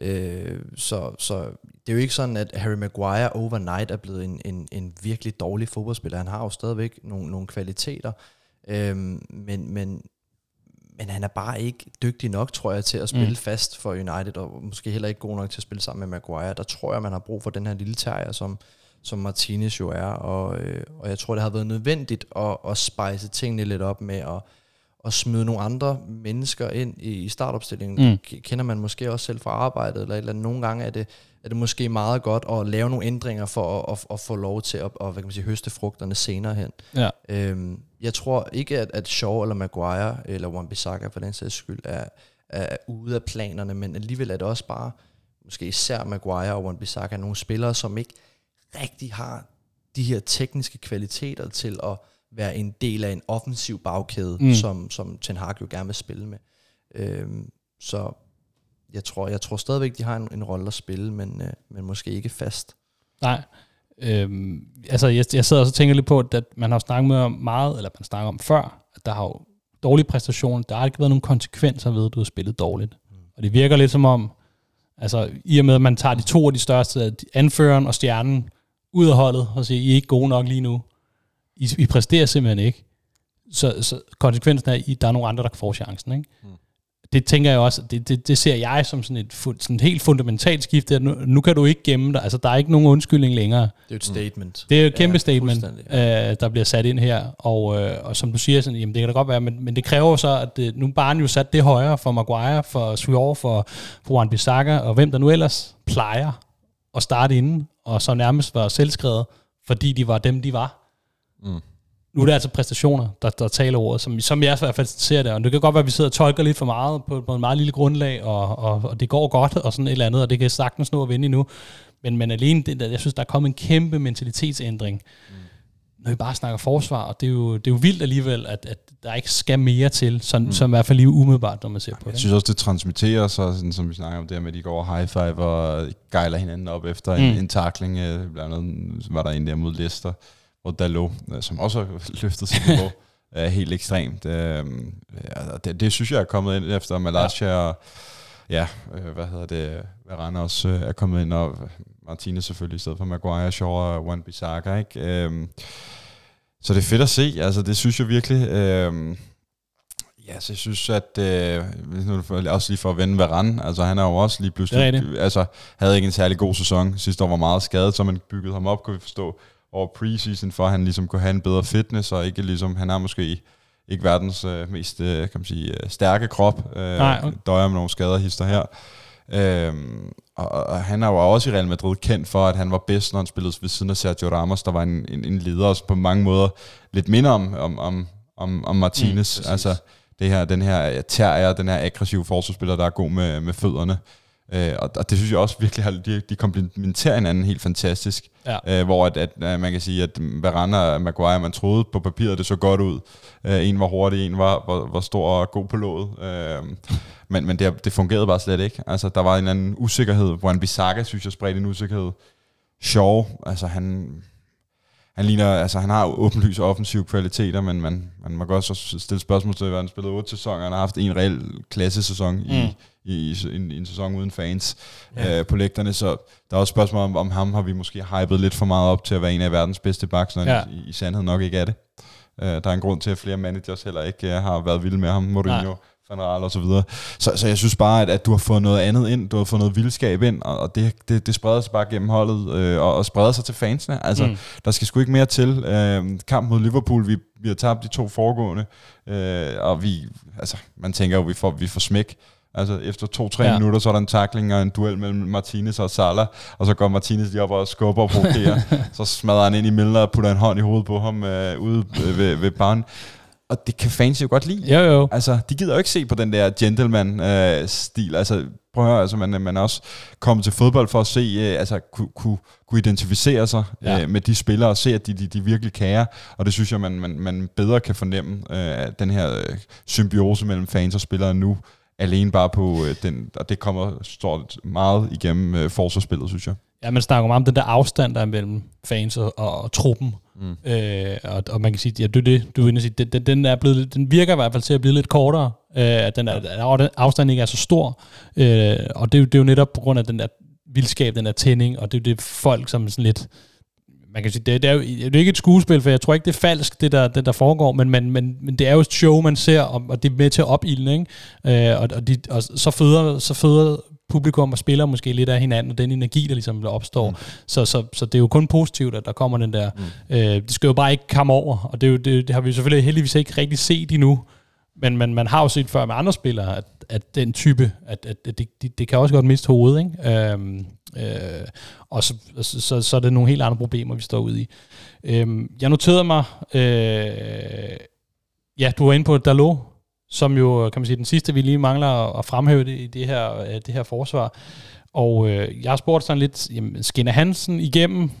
øh, så, så det er jo ikke sådan, at Harry Maguire overnight er blevet en, en, en virkelig dårlig fodboldspiller. Han har jo stadigvæk nogle, nogle kvaliteter, øhm, men, men, men han er bare ikke dygtig nok, tror jeg, til at spille Mm. fast for United, og måske heller ikke god nok til at spille sammen med Maguire. Der tror jeg, man har brug for den her lille terrier, som, som Martinez jo er, og, øh, og jeg tror, det har været nødvendigt at, at spice tingene lidt op med at, at smide nogle andre mennesker ind i, i startopstillingen. Mm. Kender man måske også selv fra arbejdet, eller eller. Nogle gange er det, er det måske meget godt at lave nogle ændringer for at, at, at få lov til at, at hvad kan man sige, høste frugterne senere hen. Ja. Øhm, jeg tror ikke, at, at Shaw eller Maguire eller Wan-Bissaka for den sags skyld er, er ude af planerne, men alligevel er det også bare, måske især Maguire og Wan-Bissaka, nogle spillere, som ikke rigtig har de her tekniske kvaliteter til at være en del af en offensiv bagkæde, Mm. som, som Ten Hag jo gerne vil spille med. Øhm, så jeg tror, jeg tror stadigvæk, de har en, en rolle at spille, men, øh, men måske ikke fast. Nej. Øhm, altså, jeg, jeg sidder også og tænker lidt på, at man har snakket med om meget, eller man snakker om før, at der har jo dårlige præstationer. Der har ikke været nogen konsekvenser ved, at du har spillet dårligt. Og det virker lidt som om, altså i og med, at man tager de to af de største, anføreren og stjernen, ud af holdet og siger, I er ikke gode nok lige nu. I, I præsterer simpelthen ikke. Så, så konsekvensen er, at der er nogle andre, der får chancen. Ikke? Mm. Det tænker jeg også, det, det, det ser jeg som sådan et, fu- sådan et helt fundamentalt skift. at Nu, nu kan du ikke gemme dig. Altså, der er ikke nogen undskyldning længere. Det er jo et statement. Det er jo et kæmpe Ja, statement, fuldstændig, øh, der bliver sat ind her. Og, øh, og som du siger, sådan, jamen, det kan da godt være, men, men det kræver så, at det, nu er barnen jo sat det højere for Maguire, for Shaw, for, for Wan Bissaka, og hvem der nu ellers plejer at starte inden, og så nærmest var selvskrevet, fordi de var dem, de var. Mm. Nu er det altså præstationer, der, der taler ordet, som, som jeg i hvert fald ser det. Og det kan godt være, at vi sidder og tolker lidt for meget på, på en meget lille grundlag, og, og, og det går godt, og sådan et eller andet, og det kan sagtens nå at vinde endnu. Men, men alene det jeg synes, der er kommet en kæmpe mentalitetsændring, mm. når vi bare snakker forsvar, og det er jo, det er jo vildt alligevel, at, at der ikke skal mere til, sådan, mm. som i hvert fald lige umiddelbart, når man ser på Jeg det. synes også, det transmitterer sig, sådan, som vi snakker om det her med, at de går high five og gejler hinanden op efter mm. en, en takling. Øh, blandt andet var der en der mod Leicester, hvor Dalot, øh, som også har løftet sit niveau, <laughs> er helt ekstremt. Øh, det, det synes jeg er kommet ind efter Malaysia ja. og ja, øh, hvad hedder det, Varane også øh, er kommet ind, og Martinez selvfølgelig i stedet for Maguire, Shaw og Wan Bissaka, ikke? Øh, så det er fedt at se, altså det synes jeg virkelig. Øh, Ja, så jeg synes, at øh, nu også lige for at vende Varane, altså han er jo også lige pludselig, altså havde ikke en særlig god sæson. Sidste år var meget skadet, så man byggede ham op, kunne vi forstå, over preseason, for at han ligesom kunne have en bedre fitness, og ikke ligesom, han er måske ikke verdens øh, mest, øh, kan man sige, øh, stærke krop, øh, Nej, okay. døjer med nogle skader hister her. Øhm, og, og han er jo også i Real Madrid kendt for, at han var bedst, når han spillede ved siden af Sergio Ramos, der var en, en, en leder også på mange måder lidt minder om, om, om, om, om Martinez. Mm, altså det her, den her terrier, den her aggressive forsvarsspiller, der er god med, med fødderne. Øh, og, og det synes jeg også virkelig, har, de, de komplementerer hinanden helt fantastisk. Ja. Øh, hvor at, at, at man kan sige, at Varane og Maguire, man troede på papiret, det så godt ud. Øh, en var hurtig, en var, var, var stor og god på låget. Øh, men men det, det fungerede bare slet ikke. Altså, der var en eller anden usikkerhed. hvor en Bissaka, synes jeg, spredte en usikkerhed. Shaw, altså han han ligner, altså han har åbenlyse offensive kvaliteter, men man, man må godt så stille spørgsmål til, at han spillet otte sæsoner, han har haft en reel klassesæson mm. i, i, i, en, en sæson uden fans ja. øh, på lægterne, så der er også spørgsmål om, om ham har vi måske hypet lidt for meget op til at være en af verdens bedste backs, når ja. i, i sandhed nok ikke er det. Uh, der er en grund til, at flere managers heller ikke uh, har været vilde med ham, Mourinho. Nej. Raal og så videre. Så, så jeg synes bare, at, at du har fået noget andet ind, du har fået noget vildskab ind, og, og det, det, det spreder sig bare gennem holdet, øh, og, og spreder sig til fansene. Altså, mm. der skal sgu ikke mere til. Øh, kamp mod Liverpool, vi, vi har tabt de to foregående, øh, og vi, altså, man tænker jo, vi får, vi får smæk. Altså efter to-tre ja. minutter, så er der en tackling og en duel mellem Martinez og Salah, og så går Martinez lige op og skubber og provokerer. <laughs> så smadrer han ind i Milner og putter en hånd i hovedet på ham øh, ude ved, ved barn og det kan fans jo godt lide. Jo, jo. Altså, de gider jo ikke se på den der gentleman-stil. Øh, altså, prøv at høre, altså, man, man er også kommet til fodbold for at se, øh, altså, kunne, kunne, kunne identificere sig ja. øh, med de spillere, og se, at de, de, de virkelig kære. Og det synes jeg, man, man, man bedre kan fornemme, øh, den her øh, symbiose mellem fans og spillere nu, alene bare på øh, den, og det kommer stort meget igennem øh, forsvarsspillet, synes jeg. Ja, man snakker meget om den der afstand, der er mellem fans og, og, og truppen. Mm. Øh, og, og man kan sige, ja, det, det, du er sige, den, den, er blevet, den virker i hvert fald til at blive lidt kortere, øh, at den, er, at afstanden ikke er så stor. Øh, og det, det er jo netop på grund af den der vildskab, den der tænding, og det er jo det folk, som sådan lidt man kan sige, det, det, er jo det er ikke et skuespil, for jeg tror ikke, det er falsk, det der, det der foregår, men, men, men, men det er jo et show, man ser, og, og det er med til at opilde, ikke? Øh, og, og, de, og så, føder, så føder publikum og spiller måske lidt af hinanden, og den energi, der ligesom der opstår. Mm. Så, så, så det er jo kun positivt, at der kommer den der... Mm. Øh, det skal jo bare ikke komme over, og det, er jo, det, det har vi selvfølgelig heldigvis ikke rigtig set endnu, men men man har jo set før med andre spillere, at, at den type, at, at det, det, det kan også godt miste hovedet, ikke? Øhm, øh, og så, så, så, så er det nogle helt andre problemer, vi står ude i. Øhm, jeg noterede mig, øh, ja, du var inde på Dalot, som jo, kan man sige, den sidste, vi lige mangler at fremhæve det, i det her, øh, det her forsvar. Og øh, jeg har spurgt sådan lidt, jamen, skinner Hansen igennem,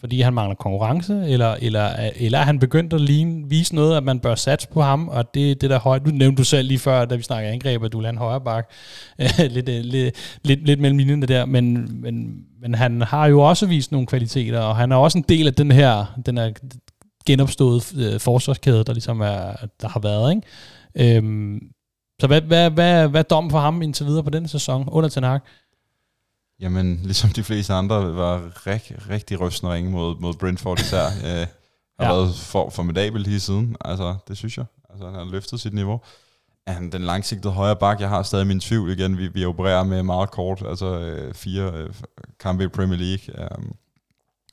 fordi han mangler konkurrence, eller, eller, eller er han begyndt at ligne, vise noget, at man bør satse på ham, og det, det der højt, du nævnte du selv lige før, da vi snakkede angreb, at du lader en højre bak, <laughs> lidt, øh, lidt, lidt, lidt mellem linjerne der, men, men, men han har jo også vist nogle kvaliteter, og han er også en del af den her, den her genopståede øh, forsvarskæde, der ligesom er, der har været, ikke? Øhm, så hvad, hvad, hvad, hvad er dommen for ham indtil videre på denne sæson under Tanak? Jamen, <laughs> ligesom de fleste andre, var rigtig, rigtig rystende ringe mod, mod Brentford især. <laughs> øh, har ja. været for, formidabel lige siden. Altså, det synes jeg. Altså, han har løftet sit niveau. Han den langsigtede højre bak? Jeg har stadig min tvivl igen. Vi, vi opererer med meget kort, altså øh, fire øh, kampe i Premier League, øh,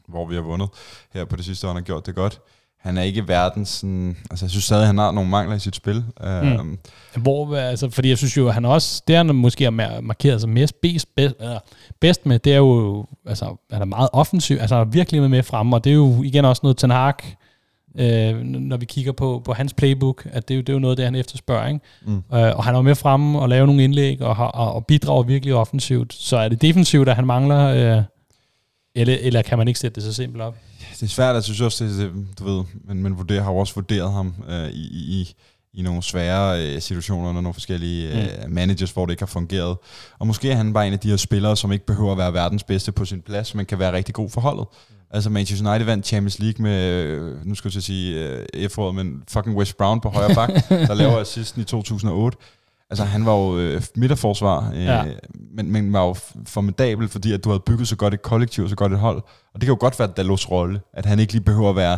hvor vi har vundet her på det sidste år. Han har gjort det godt han er ikke verdens sådan, altså jeg synes stadig, han har nogle mangler i sit spil. Mm. Um, Hvor, altså, fordi jeg synes jo, at han også, det han måske har markeret sig mest bedst, bedst, bedst med, det er jo, altså han er meget offensiv, altså virkelig med fremme, og det er jo igen også noget Ten Hag, øh, når vi kigger på, på hans playbook, at det, er jo, det er jo noget det, han efterspørger. Ikke? Mm. Øh, og han er med fremme og laver nogle indlæg og, og, og bidrager virkelig offensivt. Så er det defensivt, at han mangler... Øh, Eller, eller kan man ikke sætte det så simpelt op? Det er svært, jeg synes også, det, du ved, men, men vurderer, har jo også vurderet ham øh, i, i, i nogle svære øh, situationer, når nogle forskellige øh, mm. managers, hvor det ikke har fungeret. Og måske er han bare en af de her spillere, som ikke behøver at være verdens bedste på sin plads, men kan være rigtig god for holdet. Mm. Altså Manchester United vandt Champions League med, øh, nu skal jeg sige øh, f men fucking West Brown på højre bak, <laughs> der laver assisten i 2008. Altså han var jo øh, midterforsvar, øh, ja. men, men var jo formidabel, fordi at du havde bygget så godt et kollektiv, så godt et hold. Og det kan jo godt være Dalos rolle, at han ikke lige behøver at være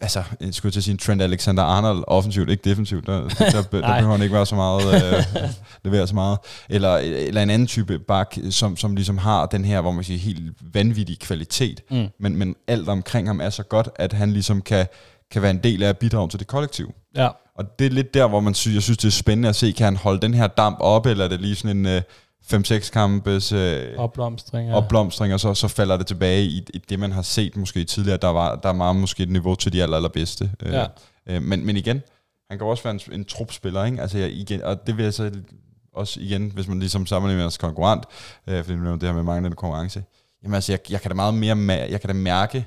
altså, jeg skulle til at sige Trent Alexander-Arnold offensivt, ikke defensivt. Der, der, der, <laughs> der behøver han ikke være så meget, øh, <laughs> levere så meget. Eller, eller en anden type bak, som, som ligesom har den her, hvor man siger, helt vanvittig kvalitet, mm. men, men alt omkring ham er så godt, at han ligesom kan, kan være en del af at bidrage til det kollektiv. Ja. Og det er lidt der, hvor man synes, jeg synes, det er spændende at se, kan han holde den her damp op, eller er det lige sådan en... Øh, 5-6 kampes øh, opblomstring, ja. opblomstring, og så, så falder det tilbage i, i det, man har set måske tidligere. Der var der er meget måske et niveau til de aller, allerbedste. Øh, ja. Øh, men, men igen, han kan også være en, en trupspiller, ikke? Altså, jeg, igen, og det vil jeg så også igen, hvis man ligesom sammenligner med konkurrent, øh, fordi det her med manglende konkurrence, jamen altså, jeg, jeg kan da meget mere, jeg kan da mærke,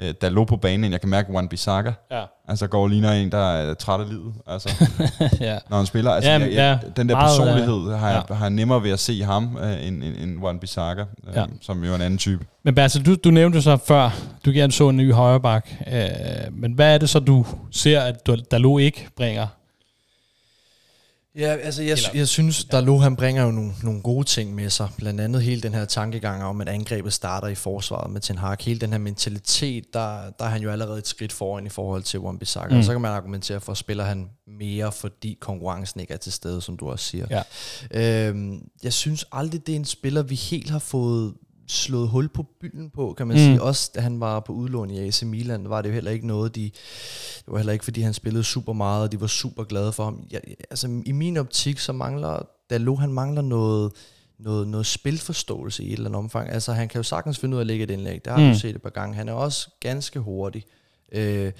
øh, der lå på banen, jeg kan mærke Juan Bissaka. Ja. Altså går og ligner en, der er træt af livet, altså, <laughs> ja. når han spiller. Altså, ja, jeg, jeg, ja, den der meget, personlighed har, jeg, ja. har jeg nemmere ved at se ham, øh, end, end, end Juan Bissaka, øh, ja. som jo er en anden type. Men Basse, du, du nævnte så før, du gerne så en ny højreback. Øh, men hvad er det så, du ser, at Dalot ikke bringer Ja, altså jeg, Eller, jeg synes, ja. Dalot han bringer jo nogle, nogle gode ting med sig. Blandt andet hele den her tankegang om, at angrebet starter i forsvaret med Ten Hag. Hele den her mentalitet, der, der er han jo allerede et skridt foran i forhold til Wan Bissaka. Mm. Og så kan man argumentere for, at spiller han mere, fordi konkurrencen ikke er til stede, som du også siger. Ja. Øhm, jeg synes aldrig, det er en spiller, vi helt har fået slået hul på bylden på, kan man mm. sige. Også da han var på udlån i AC Milan, var det jo heller ikke noget, de... Det var heller ikke, fordi han spillede super meget, og de var super glade for ham. Jeg, altså, i min optik, så mangler Dalot, han mangler noget, noget, noget spilforståelse i et eller andet omfang. Altså, han kan jo sagtens finde ud af at lægge et indlæg. Det har mm. du set et par gange. Han er også ganske hurtig. Øh,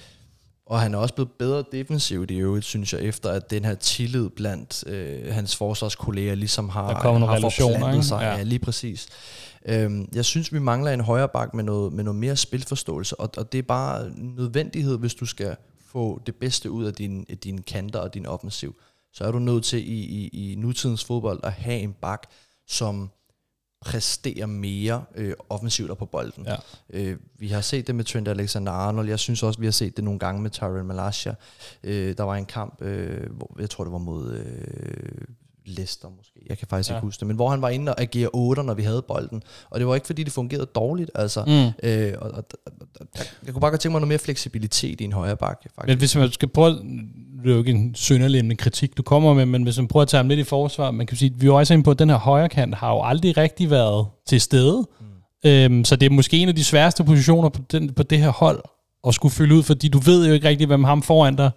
og han er også blevet bedre defensivt i øvrigt, synes jeg, efter at den her tillid blandt øh, hans forsvarskolleger ligesom har, der kommer har forplantet sig. Ja. ja, lige præcis. Øhm, jeg synes, vi mangler en højre bak med noget, med noget mere spilforståelse, og, og det er bare nødvendighed, hvis du skal få det bedste ud af dine din kanter og din offensiv. Så er du nødt til i, i, i nutidens fodbold at have en bak, som præstere mere øh, offensivt og på bolden. Ja. Øh, vi har set det med Trent Alexander-Arnold. Jeg synes også, vi har set det nogle gange med Tyrell Malasia. Øh, der var en kamp, øh, hvor jeg tror, det var mod øh, Leicester måske, jeg kan faktisk ja. ikke huske det, men hvor han var inde og agere 8, når vi havde bolden. Og det var ikke, fordi det fungerede dårligt, altså. Mm. Øh, og, og, og, jeg kunne bare godt tænke mig noget mere fleksibilitet i en højre bakke, faktisk. Men hvis man skal prøve, det er jo ikke en sønderlemmende kritik, du kommer med, men hvis man prøver at tage ham lidt i forsvar, man kan sige, vi er også inde på, at den her højre kant har jo aldrig rigtig været til stede. Mm. Øhm, så det er måske en af de sværeste positioner på, den, på det her hold at skulle fylde ud, fordi du ved jo ikke rigtig, hvem ham foran dig,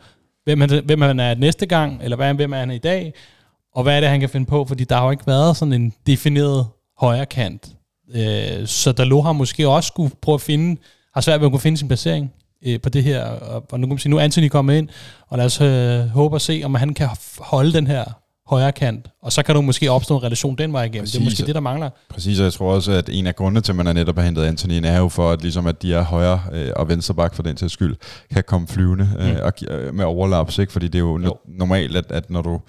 hvem han, hvem han er næste gang, eller hvad, hvem er han i dag, og hvad er det, han kan finde på? Fordi der har jo ikke været sådan en defineret højre kant. Øh, så Dalot har måske også skulle prøve at finde, har svært ved at kunne finde sin placering øh, på det her. Og, og nu kan man sige, nu er Anthony kommet ind, og lad os øh, håbe at se, om han kan holde den her højre kant, og så kan du måske opstå en relation den vej igennem. Præcis, det er måske det, der mangler. Præcis, og jeg tror også, at en af grundene til, at man har netop har hentet Anthony ind, er jo for, at, ligesom, at de er højre øh, og venstre bak for den til skyld, kan komme flyvende øh, mm. og, øh, med overlaps, ikke? fordi det er jo, jo. normalt, at, at når du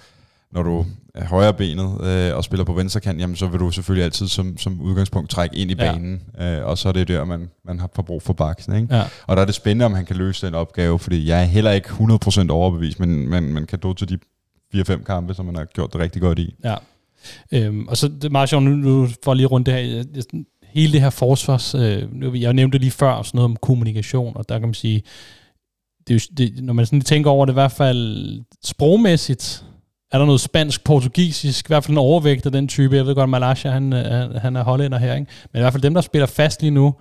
når du er højre benet øh, og spiller på venstre kant, jamen så vil du selvfølgelig altid som, som udgangspunkt trække ind i banen, ja. øh, og så er det der, man, man har brug for baksen. Ikke? Ja. Og der er det spændende, om han kan løse den opgave, fordi jeg er heller ikke 100% overbevist, men man, man kan til de 4-5 kampe, som man har gjort det rigtig godt i. Ja. Øhm, og så det er meget sjovt, nu, nu får lige rundt det her, hele det her forsvars, øh, jeg nævnte lige før, sådan noget om kommunikation, og der kan man sige, det, det, når man sådan tænker over det, i hvert fald sprogmæssigt, er der noget spansk-portugisisk, i hvert fald en overvægt af den type. Jeg ved godt, at Malaysia, øh, han, han er hollænder her, ikke? Men i hvert fald dem, der spiller fast lige nu,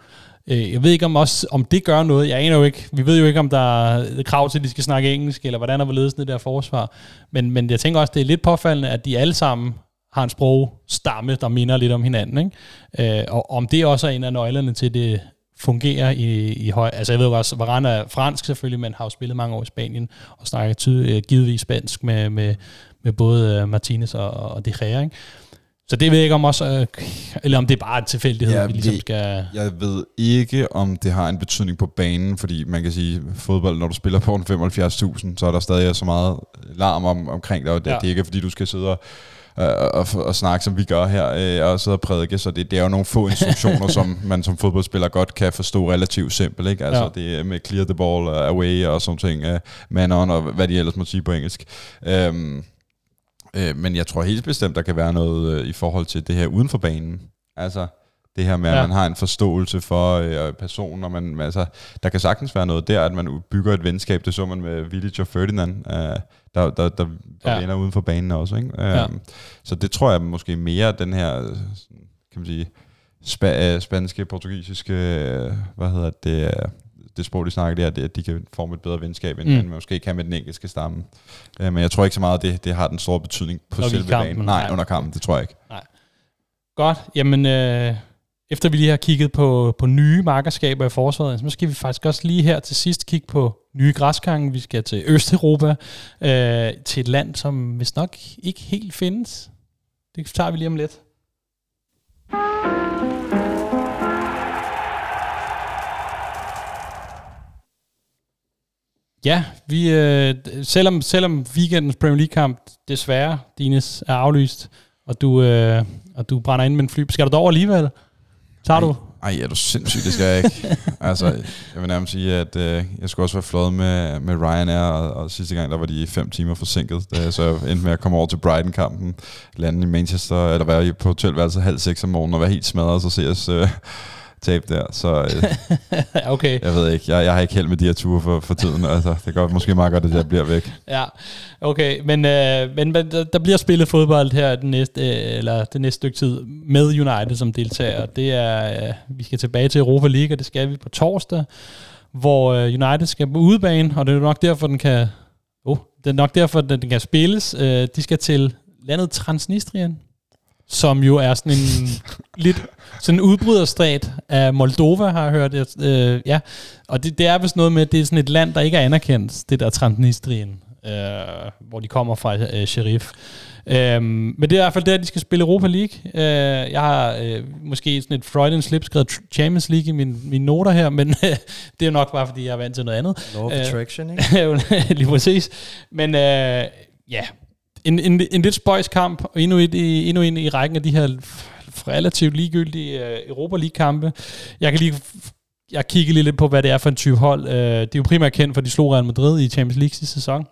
øh, jeg ved ikke om, også, om det gør noget. Jeg aner jo ikke. Vi ved jo ikke, om der er krav til, at de skal snakke engelsk, eller hvordan er hvorledes det der forsvar. Men, men jeg tænker også, det er lidt påfaldende, at de alle sammen har en sprogstamme, der minder lidt om hinanden. Ikke? Øh, og om det også er en af nøglerne til det fungerer i, i høj... Altså jeg ved jo også, Varane er fransk selvfølgelig, men har jo spillet mange år i Spanien, og snakker tyd, øh, givetvis spansk med, med, med både uh, Martinez og, og De Gea, ikke? Så det ved jeg ikke om også, øh, eller om det er bare en tilfældighed, Ja, vi ligesom vi- skal... Jeg ved ikke, om det har en betydning på banen, fordi man kan sige, fodbold, når du spiller på en 75.000, så er der stadig så meget larm om, omkring dig, og det, Ja. det er ikke, fordi du skal sidde og, øh, og, og snakke, som vi gør her, øh, og sidde og prædike, så det, det er jo nogle få <laughs> instruktioner, som man som fodboldspiller godt kan forstå relativt simpelt, ikke? Altså, Ja. det med clear the ball, away og sådan ting, uh, man on, og hvad de ellers må sige på engelsk. Øhm, øh, men jeg tror helt bestemt, der kan være noget øh, i forhold til det her uden for banen. Altså, det her med, at Ja. man har en forståelse for øh, personen, og man, altså, der kan sagtens være noget der, at man bygger et venskab, det så man med Village og Ferdinand, øh, der, der, der, der Ja. ja. ender uden for banen også. Ikke? Ja. Ja. Så det tror jeg måske mere, den her, øh, kan man sige, spa, øh, spanske, portugisiske, øh, hvad hedder det, øh, det sprog, de snakker, det er, det, at de kan forme et bedre venskab, end Mm. man måske kan med den engelske stamme. Øh, men jeg tror ikke så meget, at det, det har den store betydning på i selve kampen, banen. nej. Nej, under kampen, det tror jeg ikke. Godt, jamen øh, efter vi lige har kigget på, på nye markerskaber i forsvaret, så skal vi faktisk også lige her til sidst kigge på nye græsgange. Vi skal til Østeuropa, øh, til et land, som vist nok ikke helt findes. Det tager vi lige om lidt. Ja, vi, øh, selvom, selvom weekendens Premier League-kamp desværre, Dines, er aflyst, og du, øh, og du brænder ind med en fly, skal du derover alligevel? Tager du? Ej, er du sindssyg, det skal jeg ikke. <laughs> altså, jeg vil nærmest sige, at øh, jeg skulle også være fløjet med, med Ryanair, og, og sidste gang, der var de fem timer forsinket, da jeg så endte med at komme over til Brighton-kampen, lande i Manchester, eller være på hotelværelset halv seks om morgenen, og være helt smadret, og så se os øh, tabe der. Så øh, <laughs> okay. jeg ved ikke, jeg, jeg har ikke held med de her ture for, for tiden. Altså, det går måske meget godt, at jeg bliver væk. Ja, okay. Men, øh, men, men der, der bliver spillet fodbold her den næste, øh, eller det næste stykke tid med United som deltager. Det er, øh, vi skal tilbage til Europa League, og det skal vi på torsdag, hvor øh, United skal på udebane, og det er nok derfor, den kan, oh, det er nok derfor, den, den kan spilles. Øh, de skal til landet Transnistrien, som jo er sådan en lidt sådan en udbryderstat af Moldova, har jeg hørt. Øh, ja. Og det, det er vist noget med, at det er sådan et land, der ikke er anerkendt, det der Transnistrien, øh, hvor de kommer fra, øh, Sheriff. Øhm, men det er i hvert fald der, de skal spille Europa League. Øh, jeg har øh, måske sådan et Freudian slip skrevet Champions League i mine, mine noter her, men øh, <laughs> det er nok bare, fordi jeg er vant til noget andet. Law of Øh, Attraction, ikke? <laughs> <laughs> Lige præcis. Men øh, ja, en, en, en lidt spøjs kamp, og endnu, et, i- endnu en i rækken af de her relativt ligegyldige øh, Europa League-kampe. Jeg kan lige jeg kigger lige lidt på, hvad det er for en type hold. Øh, det er jo primært kendt for, at de slog Real Madrid i Champions League sidste sæson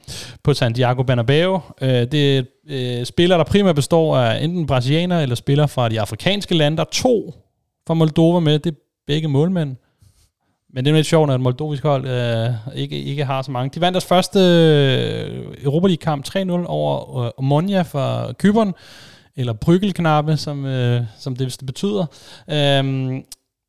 på Santiago Bernabeu. Øh, det er øh, spillere, der primært består af enten brasilianere eller spillere fra de afrikanske lande. Der er to fra Moldova med. Det er begge målmænd. Men det er jo lidt sjovt, at moldovisk hold øh, ikke, ikke har så mange. De vandt deres første øh, Europa League-kamp 3-0 over øh, Omonia fra Kyberen, eller Bryggelknappe, som, øh, som det, det betyder. Øhm,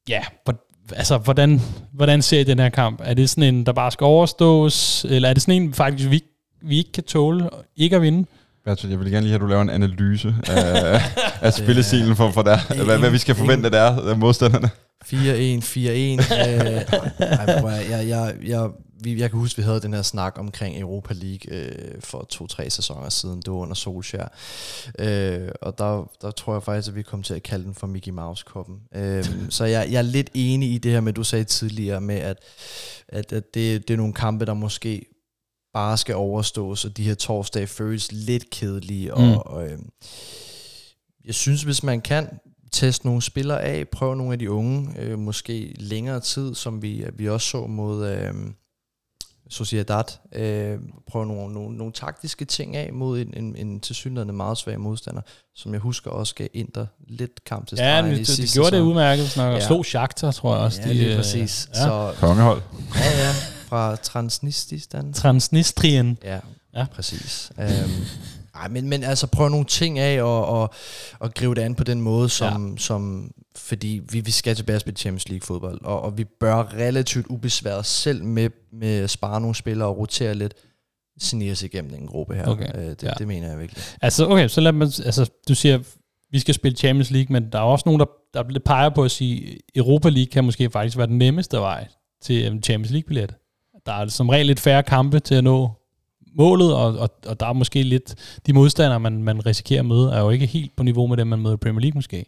ja, hvor, altså, hvordan, hvordan ser I den her kamp? Er det sådan en, der bare skal overstås, eller er det sådan en, faktisk, vi, vi ikke kan tåle ikke at vinde? Bertel, jeg vil gerne lige have, at du laver en analyse af, <laughs> af spillestilen for, for der, hvad, hvad vi skal forvente der af modstanderne. 4-1, 4-1. <laughs> øh, at- jeg, jeg, jeg, vi, jeg kan huske, vi havde den her snak omkring Europa League øh, for to-tre sæsoner siden. Det var under Solskjaer. Øh, og der, der tror jeg faktisk, at vi kom til at kalde den for Mickey Mouse-koppen. Øh, <laughs> så jeg, jeg er lidt enig i det her med, du sagde tidligere, med at, at, at det, det er nogle kampe, der måske bare skal overstås, og de her torsdage føles lidt kedelige. Og, Mm. og øh, jeg synes, hvis man kan teste nogle spillere af, prøve nogle af de unge, øh, måske længere tid, som vi, vi også så mod øh, Sociedad, øh, prøve nogle, nogle, nogle taktiske ting af mod en, en, en tilsyneladende meget svag modstander, som jeg husker også gav Inter lidt kamp til Ja, stregen men i de, de gjorde det sæson. udmærket, sådan, og Ja. slog Shakhtar, tror jeg også. Ja, de, lige øh, præcis. Ja. Så, Kongehold. ja, ja, fra Transnististan. Transnistrien. Ja, Ja. præcis. Um, ej, men, men altså prøv nogle ting af og, og, og gribe det an på den måde, som, ja. som fordi vi, vi skal tilbage og spille Champions League fodbold, og, og vi bør relativt ubesværet selv med, med at spare nogle spillere og rotere lidt, snige os igennem en gruppe her. Okay, Øh, det, ja. det mener jeg virkelig. Altså, okay, så lad man, altså, du siger, vi skal spille Champions League, men der er også nogen, der, der peger på at sige, Europa League kan måske faktisk være den nemmeste vej til Champions League-billet. Der er som regel lidt færre kampe til at nå målet, og, og, og der er måske lidt, de modstandere, man, man risikerer at møde, er jo ikke helt på niveau med dem, man møder i Premier League måske.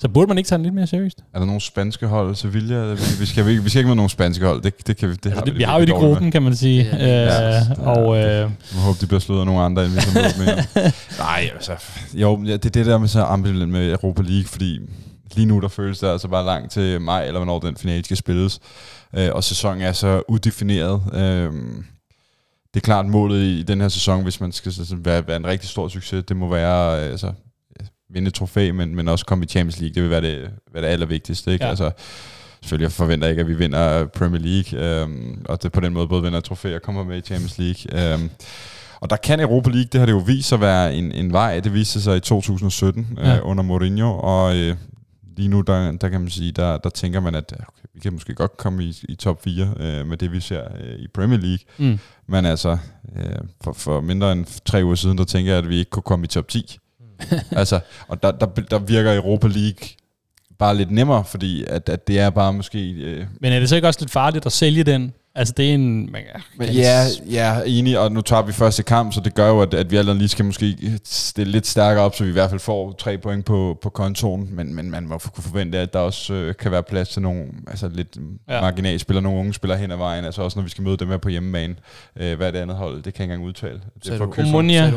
Så burde man ikke tage den lidt mere seriøst? Er der nogle spanske hold? Sevilla? Vi, vi, skal, vi, vi skal ikke med nogle spanske hold. Det, det kan vi, det altså, har det, vi, vi har jo det i med. gruppen, kan man sige. Ja, Ja, øh, ja. og øh, Jeg håber, de bliver slået af nogle andre, end vi møder mere. <laughs> Nej, altså, jo, ja, det er det der med så ambivalent med Europa League, fordi lige nu der føles det altså bare langt til maj, eller hvornår den finale skal spilles. Øh, og sæsonen er så udefineret. Øh, det er klart målet i den her sæson, hvis man skal sådan, være, være en rigtig stor succes, det må være øh, altså, vinde et trofæ, men, men også komme i Champions League. Det vil være det, være det allervigtigste. Ikke? Ja. Ja. Altså, selvfølgelig jeg forventer ikke, at vi vinder Premier League, øhm, og det på den måde både vinder et trofæ og kommer med i Champions League. Øhm, og der kan Europa League, det har det jo vist sig at være en, en vej. Det viste sig i 2017 Ja. øh, under Mourinho, og øh, lige nu, der, der kan man sige, der, der tænker man, at okay, vi kan måske godt komme i, i top 4 øh, med det, vi ser øh, i Premier League. mm, Men altså, øh, for, for mindre end tre uger siden, der tænker jeg, at vi ikke kunne komme i top 10. <laughs> <laughs> altså, og der, der, der virker Europa League bare lidt nemmere, fordi at, at det er bare måske... Øh, men er det så ikke også lidt farligt at sælge den? Altså det er en... Man, men kan ja, ja, enig, og nu tager vi første kamp, så det gør jo, at, at vi allerede lige skal måske stille lidt stærkere op, så vi i hvert fald får tre point på, på kontoen, men, men man må kunne forvente, at der også øh, kan være plads til nogle altså lidt Ja. marginalspillere, nogle unge spillere hen ad vejen, altså også når vi skal møde dem her på hjemmebane. Øh, hvad er det andet hold? Det kan jeg ikke engang udtale. Det Sagde for. Omonia.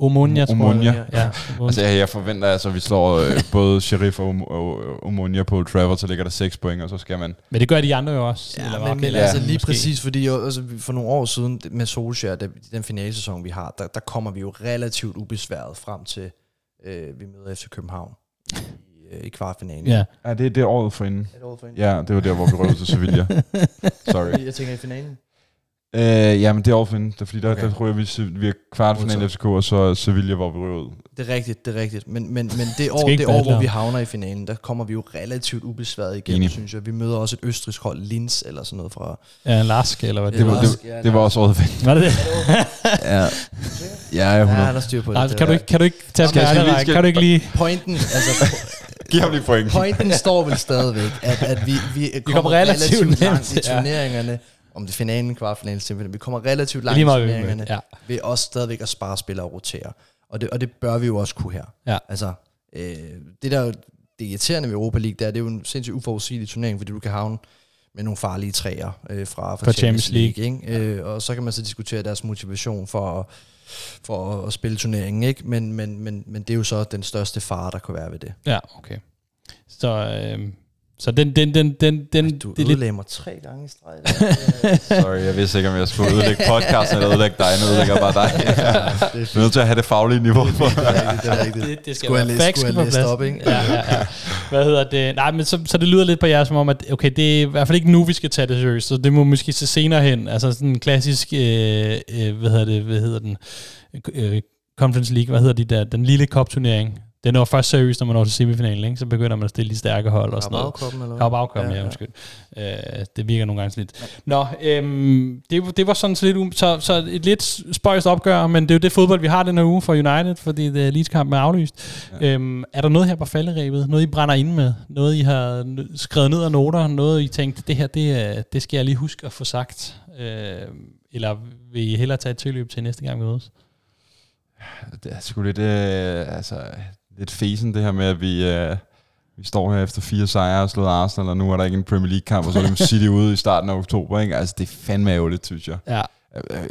Omonia, tror Omonia. jeg. Ja, <laughs> Altså, jeg, jeg forventer altså, at vi slår øh, både Sheriff og, og Omonia på Trafford, så ligger der 6 point, og så skal man... men det gør de andre jo også. Ja, eller men, men altså lige måske. præcis, fordi jo, altså, vi- for nogle år siden med Solskjaer, der, den finalsæson, vi har, der, der kommer vi jo relativt ubesværet frem til, øh, vi møder FC København i, øh, i kvartfinalen. Ja. Ja, det, det er året for inden. Er det året for en? Ja, det var der, hvor vi røg ud til Sevilla. <laughs> Sorry. Jeg tænker i finalen. Øh, ja, men det er året for inden. Det er fordi, der, Okay. der ryger vi, vi er kvartfinale Modtaget. FCK, og så Sevilla, hvor vi ryger ud. Det er rigtigt, det er rigtigt. Men, men, men det <laughs> år, det år hvor vi havner i finalen, der kommer vi jo relativt ubesværet igennem, Enig. synes jeg. Vi møder også et østrisk hold, Linz eller sådan noget fra... Ja, Lask, eller hvad det, Det var, det, Ja, det var også året inden. Var det det? Ja, ja, Ja, 100. han har styr på det. Nej, det kan, du er- ikke, kan du ikke tage Skal jeg- skal jeg skal, skal- kan du ikke lige... Pointen, altså, <laughs> Giv ham lige point. pointen står vel stadigvæk, at, at vi, vi, kommer, kommer relativt relativt, langt i ja. Om det er finalen, kvartfinalen, semifinalen. Vi kommer relativt langt i turneringerne, ja. ved også stadigvæk at spare spillere og rotere. Og det, og det bør vi jo også kunne her. Ja. Altså, øh, det der er det irriterende ved Europa League, det er, det er jo en sindssygt uforudsigelig turnering, fordi du kan havne med nogle farlige træer øh, fra, fra For Champions, Champions League. Ikke? Øh, og så kan man så diskutere deres motivation for at, for at spille turneringen, ikke? Men, men, men, men det er jo så den største fare, der kan være ved det. Ja, okay. Så, øh, så den, den, den, den, den Ej, du det lidt, ødelagde mig tre gange i streg. <laughs> Sorry, jeg vidste ikke, om jeg skulle udlægge podcasten eller udlægge dig. Nu udlægger jeg bare dig. <laughs> det er Jeg er nødt til at have det faglige niveau. det er rigtigt, det er rigtigt. det, det skal Skulle være facts skulle jeg på plads. op, ikke? Ja, ja, ja. Hvad hedder det? Nej, men så, så det lyder lidt på jer som om, at okay, det er i hvert fald ikke nu, vi skal tage det seriøst, så det må måske se senere hen. Altså sådan en klassisk, øh, øh, hvad hedder det, hvad hedder den, øh, Conference League, hvad hedder de der, den lille cup-turnering. Den er jo først seriøst, når man når til semifinalen, ikke? Så begynder man at stille de stærke hold og sådan noget. Carabao-koppen, eller hvad? Carabao-koppen, ja, ja, undskyld. Øh, det virker nogle gange sådan lidt. Nå, øhm, det, det var sådan så lidt, um, så, så et lidt spøjst opgør, men det er jo det fodbold, vi har den her uge for United, fordi det Leeds-kampen er aflyst. Ja. Øhm, er der noget her på falderæbet? Noget, I brænder ind med? Noget, I har skrevet ned af noter? Noget, I tænkte, det her, det, er- det skal jeg lige huske at få sagt? Øh, eller vil I hellere tage et tilløb til næste gang, vi mødes? Det er sgu lidt, øh, altså, lidt fesen, det her med, at vi, øh, vi står her efter fire sejre og slået Arsenal, og nu er der ikke en Premier League-kamp, og så er det City <laughs> ude i starten af oktober. Ikke? Altså, det er fandme ærgerligt, synes jeg. Ja.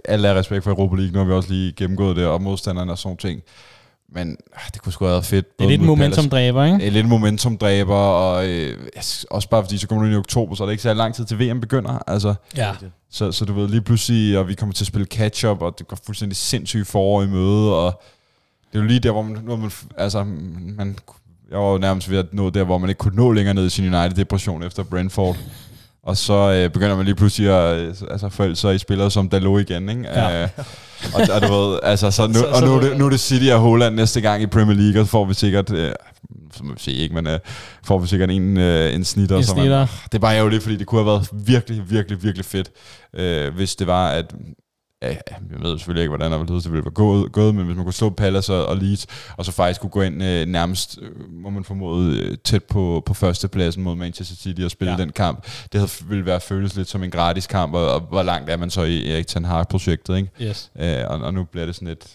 Alle er respekt for Europa League, nu har vi også lige gennemgået det, og modstanderne og sådan ting. Men øh, det kunne sgu have været fedt. Det er lidt en momentumdræber, ikke? Det er lidt en momentumdræber, og øh, også bare fordi, så kommer du ind i oktober, så er det ikke så lang tid til VM begynder. Altså, Ja. så, så du ved, lige pludselig, og vi kommer til at spille catch-up, og det går fuldstændig sindssygt forår i møde, og det er jo lige der, hvor man, hvor man altså, man jeg var jo nærmest ved at nå der, hvor man ikke kunne nå længere ned i sin United-depression efter Brentford. Og så øh, begynder man lige pludselig at øh, altså, forælde sig i spillere som Dalot igen, ikke? Ja. Øh, og, og, du ved, altså, så nu, <laughs> Så- og nu, er det, nu er det City og Holland næste gang i Premier League, og så får vi sikkert, øh, så må vi se ikke, men øh, får vi sikkert en, øh, en snitter. En som man- snitter. det er bare ærgerligt, fordi det kunne have været virkelig, virkelig, virkelig fedt, øh, hvis det var, at ja, jeg ved selvfølgelig ikke, hvordan det ville være gået, gået, men hvis man kunne slå Palace og, og Leeds, og så faktisk kunne gå ind øh, nærmest, øh, må man formode, øh, tæt på, på førstepladsen mod Manchester City og spille ja. den kamp, det havde, ville være føles lidt som en gratis kamp, og, og hvor langt er man så i Erik Ten Hag-projektet, ikke? Yes. Øh, og, og nu bliver det sådan lidt...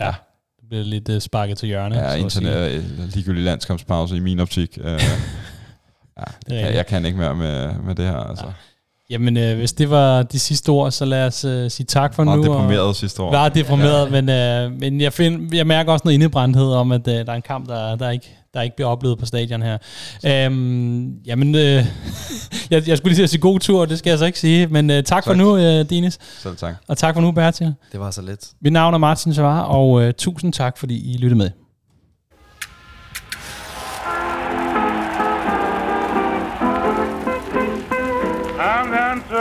Ja, det bliver lidt uh, sparket til hjørne. Ja, internet, ligegyldig landskampspause i min optik. Uh, <laughs> ja, jeg, jeg kan ikke mere med, med det her, altså. Ja. Jamen, øh, hvis det var de sidste ord, så lad os øh, sige tak for Meget nu. deprimeret og, sidste ord. Var deprimeret, ja. men, øh, men jeg, find, jeg mærker også noget indebrændthed om, at øh, der er en kamp, der, der, ikke, der ikke bliver oplevet på stadion her. Øhm, jamen, øh, <laughs> jeg, jeg skulle lige sige god tur, det skal jeg så ikke sige, men øh, tak, tak for nu, øh, Dinis. Selv tak. Og tak for nu, Bertil. Det var så lidt. Mit navn er Martin Savar, og øh, tusind tak, fordi I lyttede med.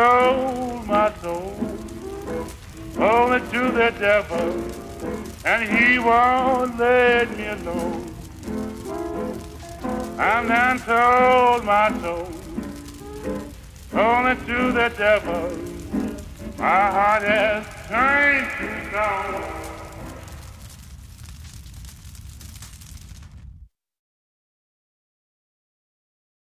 Sold my soul only to the devil, and he won't let me alone. I'm done sold my soul only to the devil. My heart has turned to stone.